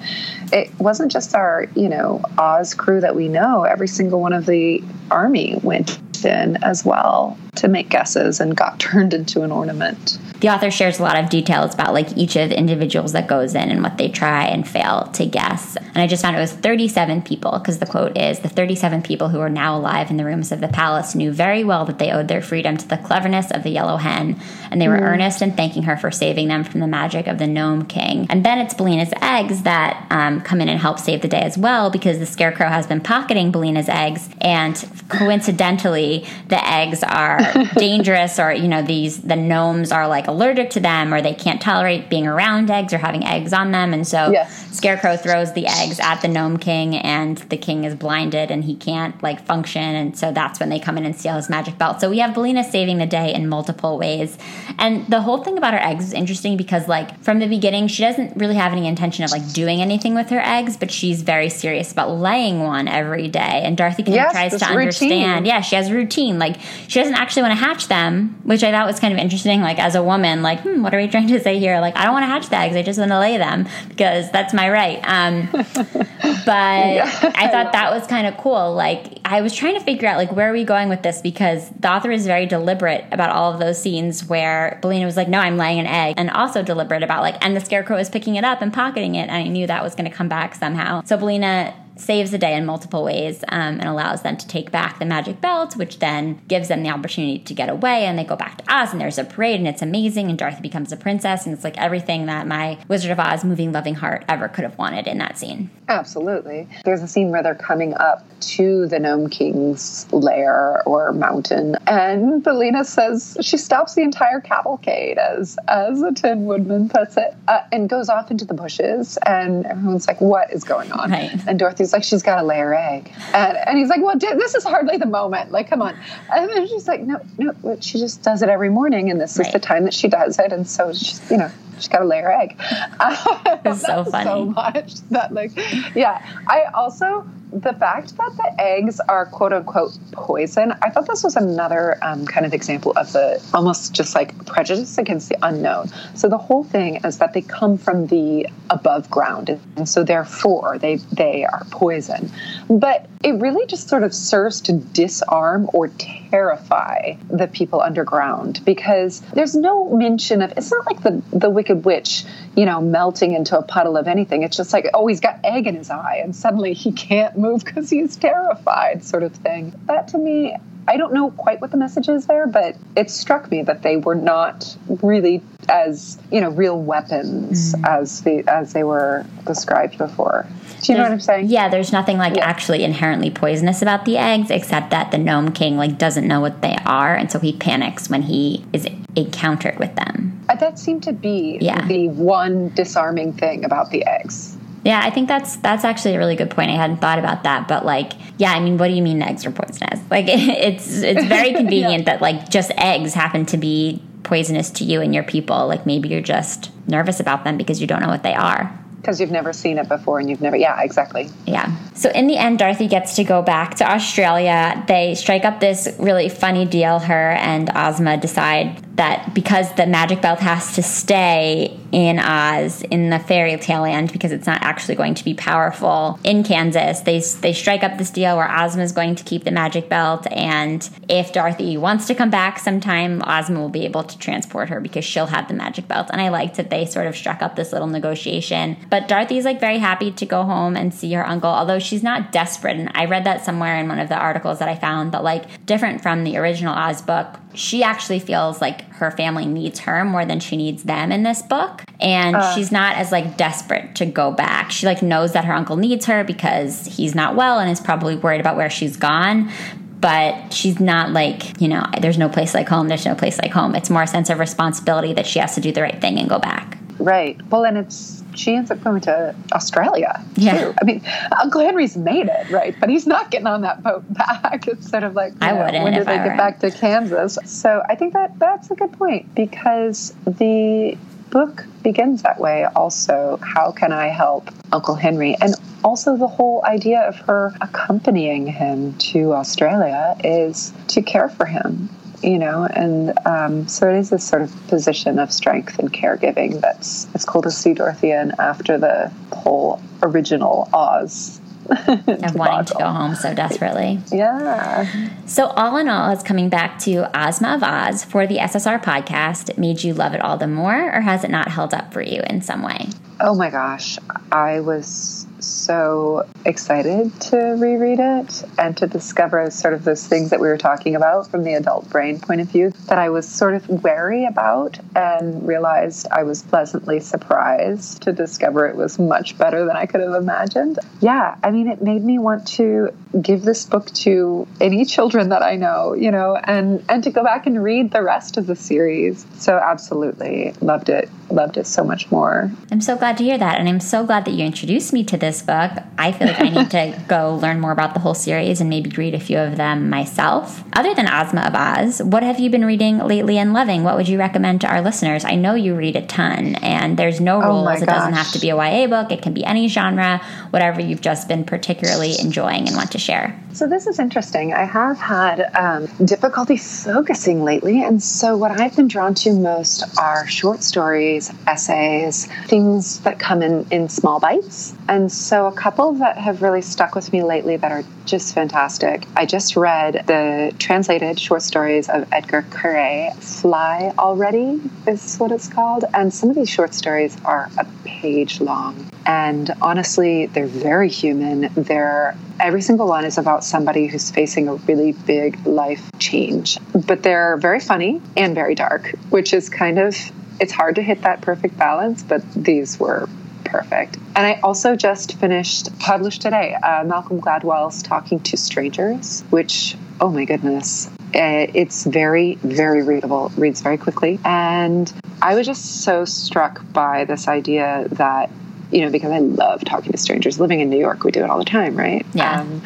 it wasn't just our you know Oz crew that we know. Every single one of the army went in as well to make guesses and got [LAUGHS] turned into an ornament the author shares a lot of details about like each of the individuals that goes in and what they try and fail to guess. And I just found it was 37 people because the quote is the 37 people who are now alive in the rooms of the palace knew very well that they owed their freedom to the cleverness of the yellow hen, and they were mm. earnest in thanking her for saving them from the magic of the gnome king. And then it's Billina's eggs that um, come in and help save the day as well because the scarecrow has been pocketing Billina's eggs, and coincidentally, the eggs are [LAUGHS] dangerous, or you know these the gnomes are like allergic to them or they can't tolerate being around eggs or having eggs on them. And so yes. Scarecrow throws the eggs at the Gnome King and the king is blinded and he can't like function. And so that's when they come in and steal his magic belt. So we have Billina saving the day in multiple ways. And the whole thing about her eggs is interesting because like from the beginning, she doesn't really have any intention of like doing anything with her eggs, but she's very serious about laying one every day. And Dorothy kind yes, of tries to routine. understand. Yeah, she has a routine. Like she doesn't actually want to hatch them, which I thought was kind of interesting. Like as a woman, woman, like, hmm, what are we trying to say here? Like, I don't want to hatch the eggs. I just want to lay them because that's my right. Um, [LAUGHS] but yeah. I thought that was kind of cool. Like, I was trying to figure out, like, where are we going with this? Because the author is very deliberate about all of those scenes where Billina was like, no, I'm laying an egg. And also deliberate about, like, and the scarecrow is picking it up and pocketing it. And I knew that was going to come back somehow. So Billina saves the day in multiple ways um, and allows them to take back the magic belt, which then gives them the opportunity to get away. And they go back to Oz, and there's a parade, and it's amazing. And Dorothy becomes a princess, and it's like everything that my Wizard of Oz moving, loving heart ever could have wanted in that scene. Absolutely. There's a scene where they're coming up to the Gnome King's lair or mountain, and Billina says she stops the entire cavalcade, as as a Tin Woodman puts it, uh, and goes off into the bushes. And everyone's like, "What is going on?" Right. And Dorothy's She's like, she's got to lay her egg. And, and he's like, well, this is hardly the moment. Like, come on. And then she's like, no, no, she just does it every morning. And this right. is the time that she does it. And so she's, you know, she's got to lay her egg. [LAUGHS] It's so funny. So much that, like, yeah. I also the fact that the eggs are quote unquote poison, I thought this was another um, kind of example of the almost just like prejudice against the unknown. So the whole thing is that they come from the above ground, and so therefore they they are poison. But it really just sort of serves to disarm or terrify the people underground because there's no mention of it's not like the the wicked witch you know melting into a puddle of anything it's just like oh he's got egg in his eye and suddenly he can't move because he's terrified sort of thing that to me I don't know quite what the message is there, but it struck me that they were not really as you know real weapons mm. as the as they were described before. Do you know what I'm saying? Yeah, there's nothing like yeah. actually inherently poisonous about the eggs, except that the gnome king like doesn't know what they are, and so he panics when he is encountered with them. Uh, that seemed to be yeah. the one disarming thing about the eggs. Yeah, I think that's that's actually a really good point. I hadn't thought about that, but like, yeah, I mean, what do you mean eggs are poisonous? [LAUGHS] Like, it's it's very [LAUGHS] convenient yeah. that like just eggs happen to be poisonous to you and your people. Like maybe you're just nervous about them because you don't know what they are because you've never seen it before and you've never yeah exactly. Yeah. So in the end dorothy gets to go back to australia. They strike up this really funny deal her and ozma decide that because the magic belt has to stay in Oz in the fairy tale land because it's not actually going to be powerful in Kansas, they they strike up this deal where Ozma is going to keep the magic belt, and if Dorothy wants to come back sometime, Ozma will be able to transport her because she'll have the magic belt. And I liked that they sort of struck up this little negotiation. But Dorothy's like very happy to go home and see her uncle, although she's not desperate. And I read that somewhere in one of the articles that I found that like different from the original Oz book she actually feels like her family needs her more than she needs them in this book. And uh, she's not as like desperate to go back. She like knows that her uncle needs her because he's not well and is probably worried about where she's gone. But she's not like you know there's no place like home there's no place like home. It's more a sense of responsibility that she has to do the right thing and go back right well and it's she ends up going to Australia. Yeah. Too. I mean, uh, Uncle Henry's made it, right? But he's not getting on that boat [LAUGHS] back. It's sort of like, I know, wouldn't. When did they get back to Kansas? So I think that that's a good point because the book begins that way also how can i help uncle henry and also the whole idea of her accompanying him to australia is to care for him you know, and um, so it is this sort of position of strength and caregiving that's it's cool to see Dorothy in after the whole original Oz. [LAUGHS] of wanting to go home so desperately. Yeah. So, all in all, is coming back to Ozma of Oz for the SSR podcast made you love it all the more, or has it not held up for you in some way? Oh my gosh. I was so excited to reread it and to discover sort of those things that we were talking about from the adult brain point of view that I was sort of wary about and realized I was pleasantly surprised to discover it was much better than I could have imagined. Yeah, I mean, it made me want to give this book to any children that I know, you know, and and to go back and read the rest of the series. So absolutely loved it. Loved it so much more. I'm so glad to hear that and I'm so glad that you introduced me to this book. I feel like I need to [LAUGHS] go learn more about the whole series and maybe read a few of them myself. Other than Ozma of Oz, what have you been reading lately and loving? What would you recommend to our listeners? I know you read a ton and there's no oh rules. Oh it doesn't have to be a YA book. It can be any genre, whatever you've just been particularly enjoying and want to share. So this is interesting. I have had um, difficulty focusing lately, and so what I've been drawn to most are short stories, essays, things that come in in small bites. And so a couple that have really stuck with me lately that are just fantastic. I just read the translated short stories of Etgar Keret. Fly Already is what it's called, and some of these short stories are a page long. And honestly, they're very human. They're every single one is about somebody who's facing a really big life change. But they're very funny and very dark, which is kind of it's hard to hit that perfect balance, but these were perfect. And I also just finished, published today, uh, Malcolm Gladwell's Talking to Strangers, which, oh my goodness, uh, it's very, very readable, reads very quickly. And I was just so struck by this idea that you know, because I love talking to strangers. Living in New York, we do it all the time, right? Yeah. Um,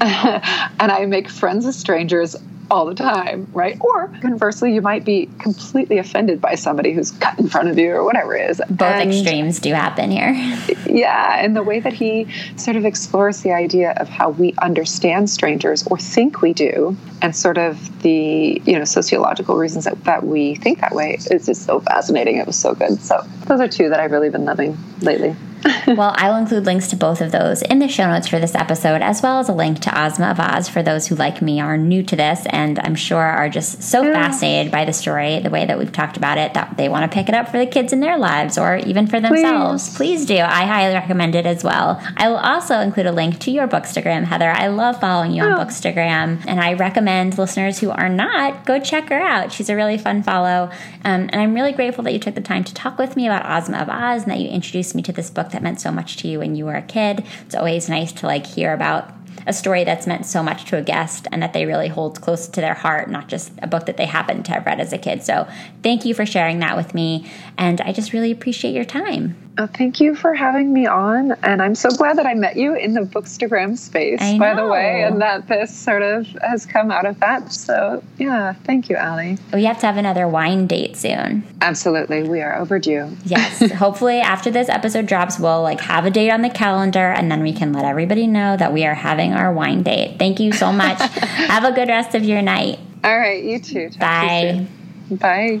[LAUGHS] and I make friends with strangers all the time, right? Or conversely, you might be completely offended by somebody who's cut in front of you or whatever it is. Both and, extremes do happen here. [LAUGHS] yeah, and the way that he sort of explores the idea of how we understand strangers or think we do, and sort of the you know sociological reasons that, that we think that way is just so fascinating. It was so good. So those are two that I've really been loving lately. [LAUGHS] well, I will include links to both of those in the show notes for this episode, as well as a link to Ozma of Oz for those who, like me, are new to this and I'm sure are just so yeah. fascinated by the story, the way that we've talked about it, that they want to pick it up for the kids in their lives or even for themselves. Please, Please do. I highly recommend it as well. I will also include a link to your Bookstagram, Heather. I love following you on oh. Bookstagram, and I recommend listeners who are not go check her out. She's a really fun follow, um, and I'm really grateful that you took the time to talk with me about Ozma of Oz and that you introduced me to this book that meant so much to you when you were a kid. It's always nice to like hear about a story that's meant so much to a guest and that they really hold close to their heart, not just a book that they happen to have read as a kid. So, thank you for sharing that with me. And I just really appreciate your time. Oh, thank you for having me on. And I'm so glad that I met you in the Bookstagram space, by the way, and that this sort of has come out of that. So, yeah, thank you, Allie. We have to have another wine date soon. Absolutely. We are overdue. Yes. [LAUGHS] Hopefully, after this episode drops, we'll like have a date on the calendar and then we can let everybody know that we are having our wine date. Thank you so much. [LAUGHS] have a good rest of your night. All right. You too. Talk Bye. You Bye.